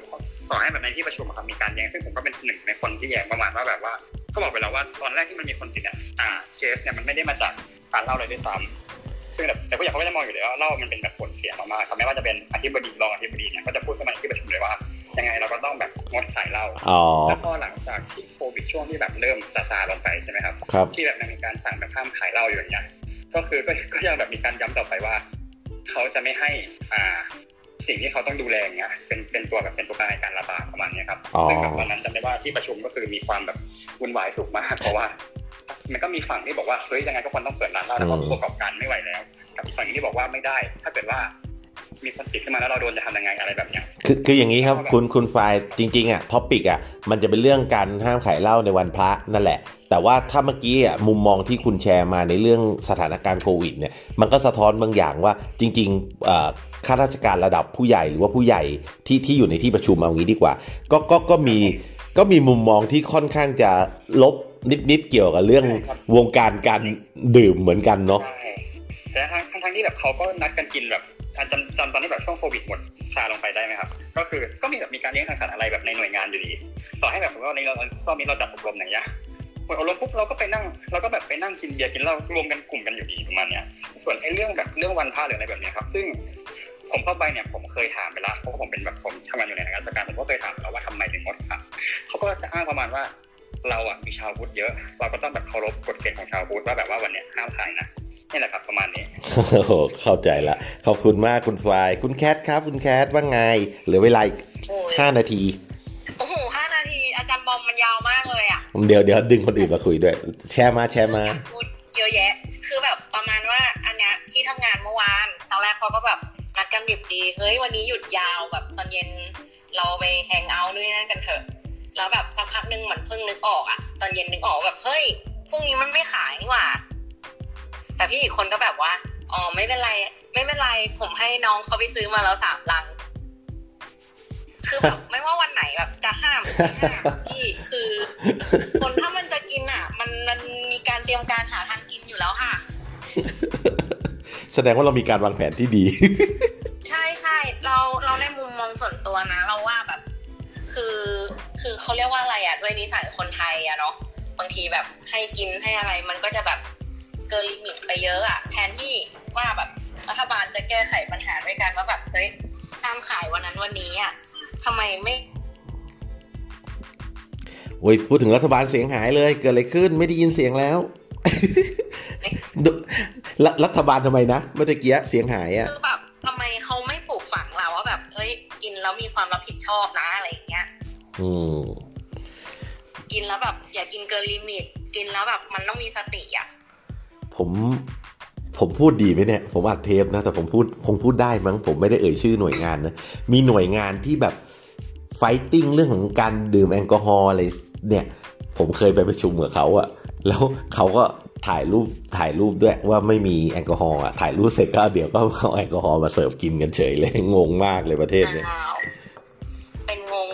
ต่อให้แบบในที่ประชุมอะครับมีการแย้งซึ่งผมก็เป็นหนึ่งในคนที่แย้งประมาณว่าแบบว่าเขาบอกไปแล้วว่าตอนแรกที่มันมีคนติดเนี่ยอ่าเคสเนี่ยมันไม่ได้มาจากการเหล้าเลยด้วยซ้ำซึ่งแบบแต่ผู้ใหญ่เขาก็จะมองอยู่เลยว่าเหล้ามันเป็นแบบผลเสียมากๆครับไม่ว่าจะเป็นอธิบดีรองอธิบดีเนี่ยก็จะพูดขึ้นมาในที่ประชุมเลยว่ายังไงเราก็ต้องแบบงดขายเหล้าอ๋อแล้วพอหลังจากที่โควิดช่วงที่แบบเริ่มซาซาลงไปใช่ไหมครับครับที่แบบมันมีการสั่งแบบห้ามขายเหล้าอยู่อย่างเงี้ยก็คือก็ก็ยังแบบมีการย้ำต่อไปว่า เขาจะไม่ให้อ่า สิ่งที่เขาต้องดูแลอย่างเงี้ยเป็นเป็นตัวแบบเป็นตัวกลางในการระบาดประมาณเนี้ยครับอ๋อซึ่งแบบตอนนั้นจำได้ว่าที่ประชุมก็คือมีความแบบวุ่นวายสูงมากเพราะว่า มันก็มีฝั่งที่บอกว่าเฮ้ยยังไงก็ควรต้องเปิดร้านเหล้าแล้วก็ผู้ประกอบการไม่ไหวแล้ว กับอีกฝั่งที่บอกว่าไม่ได้ ถ้าเกิดว่า มีคนติดขึ้นมาแล้วเราโดนจะทำยังไงอะไรแบบเนี้ยคือคืออย่างนี้ครับคุณคุณไฟล์จริงๆอะท็อปิกอะมันจะเป็นเรื่องการห้ามขายเหล้าในวันพระนั่นแหละ แต่ว่าถ้าเมื่อกี้อะมุมมองที่คุณแชร์มาในเรื่องสถานการณ์โควิดเนี่ยมันก็สะท้อนบางอย่างว่าจริงๆเอ่อข้าราชการระดับผู้ใหญ่หรือว่าผู้ใหญ่ที่ที่อยู่ในที่ประชุมเอางี้ดีกว่า ก็ก็ก็มีก็มีมุมมองที่ค่อนข้างจะลบนิดๆเกี่ยวกับเรื่องวงการการดื่มเหมือนกันเนาะใช่แต่ทั้งทั้งทั้งที่แบบเขาก็นัดกันกินแบบอะ จำจำตอนที่แบบช่วงโควิดหมดชาลงไปได้ไหมครับ ก็คือก็มีแบบมีการเลี้ยงทางสารอะไรแบบในหน่วยงานอยู่ดี ต่อให้แบบสมมติว่าในเราตอนนี้เราจัดอบรมอย่างเงี้ยพออบรมปุ๊บเราก็ไปนั่งเราก็แบบไปนั่งกินเบียร์กินเหล้ารวมกันกลุ่มกันอยู่ดีประมาณเนี้ย ส่วนไอ้เรื่องแบบเรื่องวันพระหรืออะไรแบบเนี้ยครับ ซึ่งผมเข้าไปเนี่ยผมเคยถามไปแล้วเพราะว่าผมเป็นแบบผมทำงานอยู่ในราชการผมก็เคยถามแล้วว่าทำไมถึงงดครับเขาก็จะอ้างประมาณว่าเราอะมีชาวพุทธเยอะ เราก็ต้องแบบเคารพกฎเกณฑ์ของชาวพุทธว่าแบบว่าวันเนี้ยห้ามขายนะ นี่แหละครับประมาณนี้โอ้โหเข้าใจละ ขอบคุณมากคุณไฟล์คุณแคทครับ คุณแคทว่าไง เหลือเวลาอีกโอ้ยห้านาที โอ้โหห้านาที อาจารย์บอมมันยาวมากเลยอะ เดี๋ยวเดี๋ยวดึงคนอื่นมาคุยด้วย แชร์มาแชร์มาอยากพูดเยอะแยะ คือแบบประมาณว่าอันเนี้ยที่ทำงานเมื่อวาน ตอนแรกเขาก็แบบนัดกันดิบดี เฮ้ยวันนี้หยุดยาวแบบตอนเย็นเราไปแฮงเอาท์นู่นนนั่นกันเถอะ แล้วแบบสักพักหนึ่งเหมือนเพิ่งนึกออกอะตอนเย็นนึกออกแบบเฮ้ยพรุ่งนี้มันไม่ขายนี่หว่า แต่พี่อีกคนก็แบบว่าอ๋อไม่เป็นไร ไม่เป็นไรผมให้น้องเขาไปซื้อมาแล้วสามลัง คือแบบไม่ว่าวันไหนแบบจะห้ามหรือไม่ห้ามพี่คือ คนถ้ามันจะกินอะ มันมันมีการเตรียมการหาทางกินอยู่แล้วค่ะ แสดงว่าเรามีการวางแผนที่ดี ใช่ใช่เราเราในมุมมองส่วนตัวนะ เราว่าแบบ คือคือเขาเรียกว่าอะไรอะด้วยนิสัยคนไทยอะเนาะบางทีแบบให้กินให้อะไรมันก็จะแบบ เกินลิมิตไปเยอะอะแทนที่ว่าแบบรัฐบาลจะแก้ไขปัญหาด้วยกันว่าแบบเฮ้ยห้ามขายวันนั้นวันนี้อะทำไมไม่โอ้ยพูดถึงรัฐบาลเสียงหายเลย เกิดอะไรขึ้นไม่ได้ยินเสียงแล้วดูรัฐรัฐบาลทำไมนะเมื่อตะกี้เสียงหายอะคือแบบทำไมเขาแล้วมีความรับผิดชอบนะอะไรอย่างเงี้ยอืมกินแล้วแบบ อย่ากินเกิน limit กินแล้วแบบมันต้องมีสติอะ ผมผมพูดดีไหมเนี่ย ผมอัดเทปนะแต่ผมพูดคงพูดได้มั้งผมไม่ได้เอ่ยชื่อหน่วยงานนะ มีหน่วยงานที่แบบ fighting เรื่องของการดื่มแอลกอฮอล์อะไรเนี่ย ผมเคยไปประชุมกับเขาอะแล้วเขาก็ถ่ายรูปถ่ายรูปด้วยว่าไม่มีแอลกอฮอล์อะถ่ายรูปเสร็จก็เดี๋ยวก็เอาแอลกอฮอล์มาเสิร์ฟกินกันเฉยเลยงงมากเลยประเทศเนี่ยเป็นงง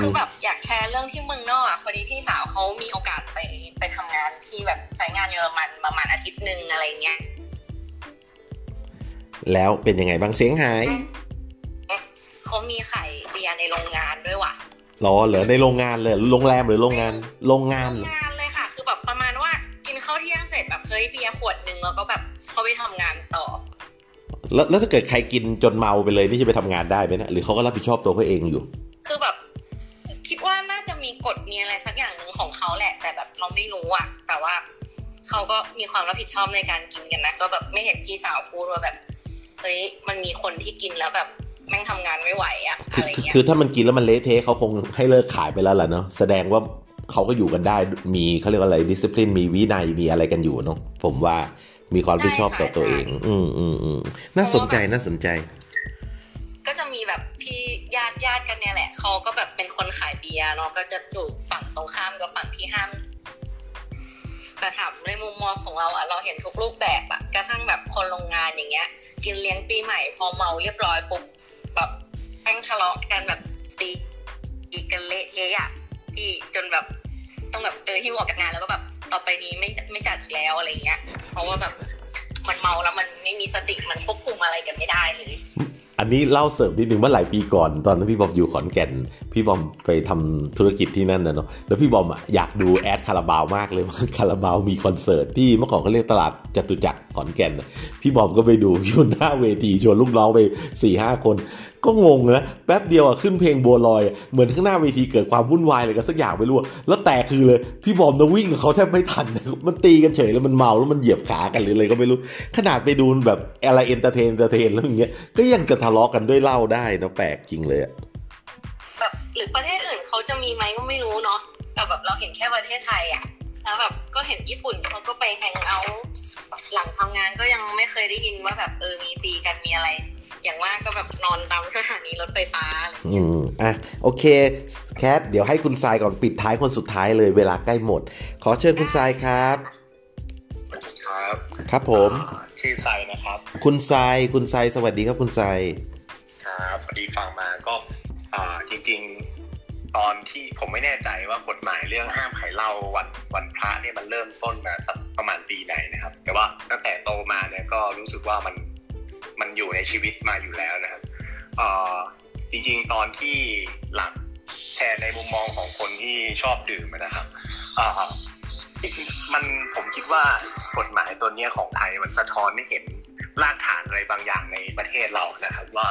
คือแบบอยากแชร์เรื่องที่เมืองนอกอะพอดีพี่สาวเขามีโอกาสไปไปทำงานที่แบบสายงานเยอรมันประมาณอาทิตย์หนึ่งอะไรเงี้ยแล้วเป็นยังไงบ้างเสียงหายเขามีขายเบียร์ในโรงงานด้วยว่ะรอเหรอในโรงงานเลยโรงแรมหรือโรงงานโรงงานเหรองานเลยค่ะ คือแบบประมาณว่ากินข้าวเที่ยงเสร็จแบบเฮ้ยเบียร์ขวดหนึ่งแล้วก็แบบเขาไปทำงานต่อ แล้วแล้วถ้าเกิดใครกินจนเมาไปเลยนี่จะไปทำงานได้ไหมนะหรือเขาก็รับผิดชอบตัวเขาเองอยู่ คือแบบ คิดว่าน่าจะมีกฎมีอะไรสักอย่างหนึ่งของเขาแหละ แต่แบบเราไม่รู้อะแต่ว่าเขาก็มีความรับผิดชอบในการกินกันนะ ก็แบบไม่เห็นพี่สาวพูดว่าแบบเฮ้ยมันมีคนที่กินแล้วแบบแม่งทำงานไม่ไหวอะคืออะไรคือเงี้ยคือถ้ามันกินแล้วมันเละเทะเขาคงให้เลิกขายไปแล้วล่ะเนาะแสดงว่าเขาก็อยู่กันได้มีเขาเรียกว่าอะไรดิสซิ p ลินมีวินัยมีอะไรกันอยู่เนาะผมว่ามีความรับผิดชอบต่อตัวเอง อืมอืมอืมน่าสนใจน่าสนใจ ก็จะมีแบบพี่ญาติญาติกันเนี่ยแหละเขาก็แบบเป็นคนขายเบียร์เนาะก็จะอยู่ฝั่งตรงข้ามกับฝั่งที่ห้ามแต่ถามในมุมมองของเราอะเราเห็นทุกรูปแบบอะกระทั่งแบบคนโรงงานอย่างเงี้ย กินเลี้ยงปีใหม่พอเมาเรียบร้อยปุ๊บแบบแม่งทะเลาะกันแบบตีตีกันเละเทะอะพี่จนแบบต้องแบบเออหิ้วออกจากงานแล้วก็แบบต่อไปนี้ไม่ไม่จัดอีกแล้วอะไรเงี้ยเพราะว่าแบบมันเมาแล้วมันไม่มีสติมันควบคุมอะไรกันไม่ได้เลย อันนี้เล่าเสริมนิดนึงว่าหลายปีก่อน ตอนนั้นพี่บอมอยู่ขอนแก่น พี่บอมไปทำธุรกิจที่นั่นนะเนาะแล้วพี่บอมอะอยากดูแอดคาราบาวมากเลยว่าคาราบาวมีคอนเสิร์ตที่เมื่อก่อนเขาเรียกตลาดจตุจักรขอนแก่น พี่บอมก็ไปดูอยู่หน้าเวทีชวนลูกน้องไปสี่ห้าคน ก็งงนะแป๊บเดียวอะขึ้นเพลงบัวลอย เหมือนข้างหน้าเวทีเกิดความวุ่นวายอะไรกันสักอย่างไม่รู้แล้วแตกฮือเลย พี่บอมนะวิ่งกับเขาแทบไม่ทัน มันตีกันเฉยแล้วมันเมาแล้วมันเหยียบขากันหรืออะไรก็ไม่รู้ ขนาดไปดูแบบอะไร entertain entertain แล้วอย่างเงี้ยก็ยังจะทะเลาะกันด้วยเหล้าได้นะแปลกจริงเลยอะแบบหรือประเทศอื่นเขาจะมีไหมก็ไม่รู้เนาะแต่แบบเราเห็นแค่ประเทศไทยอะแล้วแบบก็เห็นญี่ปุ่นเขาก็ไป hang out หลังทำงานก็ยังไม่เคยได้ยินว่าแบบเออมีตีกันมีอะไร อย่างมากก็แบบนอนตามสถานีรถไฟฟ้าอะไรอย่างอืเงี้ยมอะโอเค แคทเดี๋ยวให้คุณทรายก่อนปิดท้ายคนสุดท้ายเลยเวลาใกล้หมด ขอเชิญคุณทรายครับ สวัสดีครับครับผม ชื่อไซนะครับ คุณทรายคุณทรายสวัสดีครับคุณทรายครับพอดีฟังมาก็อ่าจริง ๆ ตอนที่ผมไม่แน่ใจว่ากฎหมายเรื่องห้ามขายเหล้าวันวันพระเนี่ยมันเริ่มต้นมาสักประมาณปีไหนนะครับ แต่ว่าตั้งแต่โตมาเนี่ยก็รู้สึกว่ามัน มันอยู่ในชีวิตมาอยู่แล้วนะครับอ่าจริงๆตอนที่หลักแชร์ในมุมมองของคนที่ชอบดื่มนะครับอ่ามันผมคิดว่ากฎหมายตัวเนี้ยของไทยมันสะท้อนให้เห็นรากฐานอะไรบางอย่างในประเทศเรานะครับว่า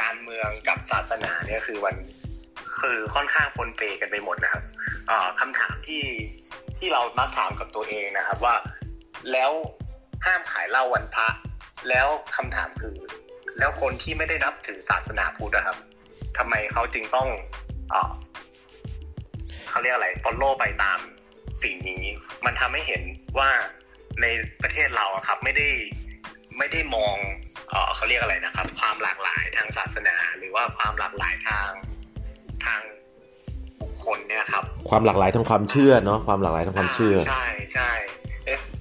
การเมืองกับศาสนาเนี่ยคือมันคือค่อนข้างปนเปกันไปหมดนะครับอ่อคำถามที่ที่เรามักถามกับตัวเองนะครับว่า แล้วห้ามขายเหล้าวันพระ แล้วคำถามคือ แล้วคนที่ไม่ได้นับถือศาสนาพุทธนะครับทำไมเขาจึงต้องเอ่อเขาเรียกอะไร follow ไปตามสิ่งนี้ มันทำให้เห็นว่าในประเทศเราอะครับ ไม่ได้ไม่ได้มองเอ่อเขาเรียกอะไรนะครับ ความหลากหลายทางศาสนา หรือว่าความหลากหลายทางทางบุคคลเนี่ยครับ ความหลากหลายทางความเชื่อเนาะความหลากหลายทางความเชื่อ ใช่ใช่เอ๊ะ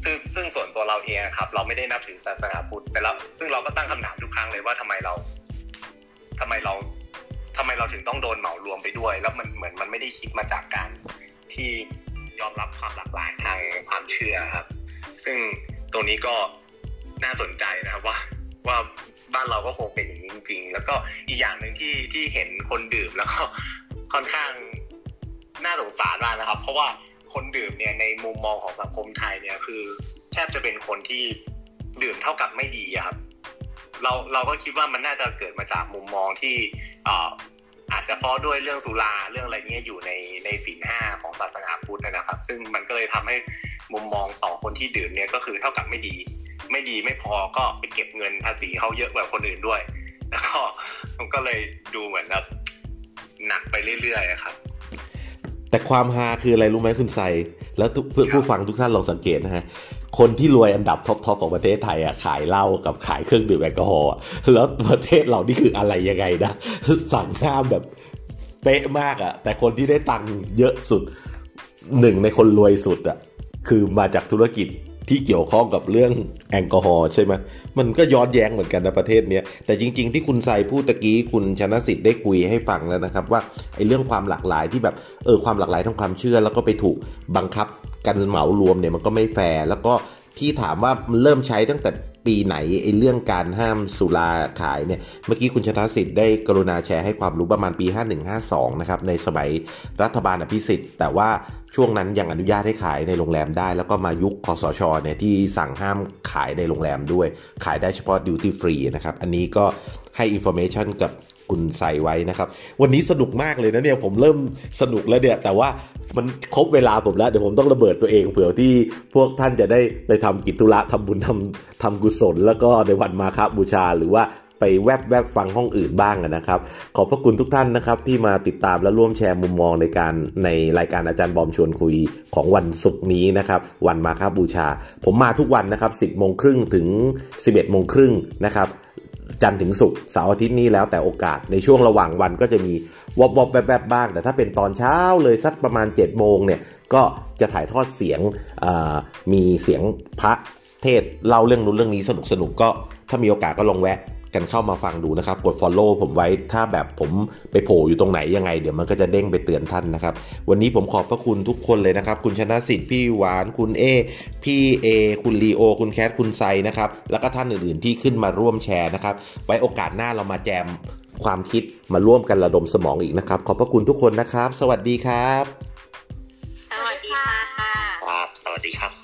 ซึ่งซึ่งส่วนตัวเราเองครับ เราไม่ได้นับถือศาสนาพุทธแต่เราซึ่งเราก็ตั้งคำถามทุกครั้งเลยว่าทำไมเราทำไมเราทำไมเราถึงต้องโดนเหมารวมไปด้วย แล้วมันเหมือนมันไม่ได้คิดมาจากการที่ยอมรับความหลากหลายทางความเชื่อครับ ซึ่งตรงนี้ก็น่าสนใจนะครับว่าว่าบ้านเราก็คงเป็นอย่างนี้จริง ๆ แล้วก็อีกอย่างหนึ่งที่ที่เห็นคนดื่มแล้วก็ค่อนข้างน่าสงสารมากนะครับ เพราะว่า คนดื่มเนี่ยในมุมมองของสังคมไทยเนี่ยคือ แทบจะเป็นคนที่ดื่มเท่ากับไม่ดีครับ เราเราก็คิดว่ามันน่าจะเกิดมาจากมุมมองที่อ่ออาจจะเพราะด้วยเรื่องสุราเรื่องอะไรเงี้ยอยู่ในในศีลห้าของศาสนาพุทธนะครับ ซึ่งมันก็เลยทำให้มุมมองต่อคนที่ดื่มเนี่ยก็คือเท่ากับไม่ดี ไม่ดีไม่พอก็ไปเก็บเงินภาษีเขาเยอะกว่าคนอื่นด้วยก็มันก็เลยดูเหมือนแบบหนักไปเรื่อยๆครับ แต่ความฮาคืออะไรรู้ไหมคุณไซแล้วเพื่อผู้ฟังทุกท่านลองสังเกตนะฮะ คนที่รวยอันดับท็อปทอปของประเทศไทยอะขายเหล้ากับขายเครื่องดื่มแอลกอฮอล์แล้วประเทศเรานี่คืออะไรยังไงนะ สั่งห้ามแบบเป๊ะมากอะ แต่คนที่ได้ตังค์เยอะสุดหนึ่งในคนรวยสุดอะคือมาจากธุรกิจ ที่เกี่ยวข้องกับเรื่องแอลกอฮอล์ใช่ไหมมันก็ย้อนแย้งเหมือนกันนะประเทศเนี้ยแต่จริง ๆ ที่คุณไซพูดตะกี้คุณชนะสิทธิ์ได้คุยให้ฟังแล้วนะครับ ว่าไอ้เรื่องความหลากหลายที่แบบเออความหลากหลายทางความเชื่อ แล้วก็ไปถูกบังคับกันเหมารวมเนี่ยมันก็ไม่แฟร์แล้วก็ที่ถามว่ามันเริ่มใช้ตั้งแต่ปีไหนไอ้เรื่องการห้ามสุราขายเนี่ยเมื่อกี้คุณชนะสิทธิ์ได้กรุณาแชร์ให้ความรู้ประมาณปี 5152 นะครับในสมัยรัฐบาลอภิสิทธิ์ แต่ว่า ช่วงนั้นยังอนุญาตให้ขายในโรงแรมได้ แล้วก็มายุค คสช. เนี่ยที่สั่งห้ามขายในโรงแรมด้วย ขายได้เฉพาะ duty free นะครับ อันนี้ก็ให้ information กับคุณใส่ไว้นะครับ วันนี้สนุกมากเลยนะเนี่ยผมเริ่มสนุกแล้วเนี่ยแต่ว่ามันครบเวลาผมแล้ว เดี๋ยวผมต้องระเบิดตัวเองเพื่อที่พวกท่านจะได้ไปทำกิจธุระทำบุญทำทำกุศล แล้วก็ในวันมาคบูชา หรือว่า ไปแวบแวบฟังห้องอื่นบ้างนะครับ ขอบพระคุณทุกท่านนะครับ ที่มาติดตามและร่วมแชร์มุมมองในการในรายการอาจารย์บอมชวนคุยของวันศุกร์นี้นะครับ วันมาคบูชา ผมมาทุกวันนะครับ 10โมงครึ่งถึง 11โมงครึ่งนะครับจันทร์ถึงศุกร์เสาร์อาทิตย์นี้แล้วแต่โอกาสในช่วงระหว่างวันก็จะมีวบวบแบบแบบบ้าง แต่ถ้าเป็นตอนเช้าเลยสักประมาณ7จ็ดโมงเนี่ยก็จะถ่ายทอดเสียงมีเสียงพระเทศเล่าเรื่องนู้นเรื่องนี้สนุกสนุกก็ถ้ามีโอกาสก็ลองแวะ กันเข้ามาฟังดูนะครับ กด Follow ผมไว้ถ้าแบบผมไปโผล่อยู่ตรงไหนยังไง เดี๋ยวมันก็จะเด้งไปเตือนท่านนะครับ วันนี้ผมขอบพระคุณทุกคนเลยนะครับ คุณชนะสิทธิ์พี่หวานคุณเอ พี่เอ คุณลีโอ คุณแคทคุณไซนะครับ แล้วก็ท่านอื่นๆที่ขึ้นมาร่วมแชร์นะครับ ไว้โอกาสหน้าเรามาแจมความคิดมาร่วมกันระดมสมองอีกนะครับ ขอบพระคุณทุกคนนะครับ สวัสดีครับ สวัสดีค่ะ ครับ สวัสดีครับ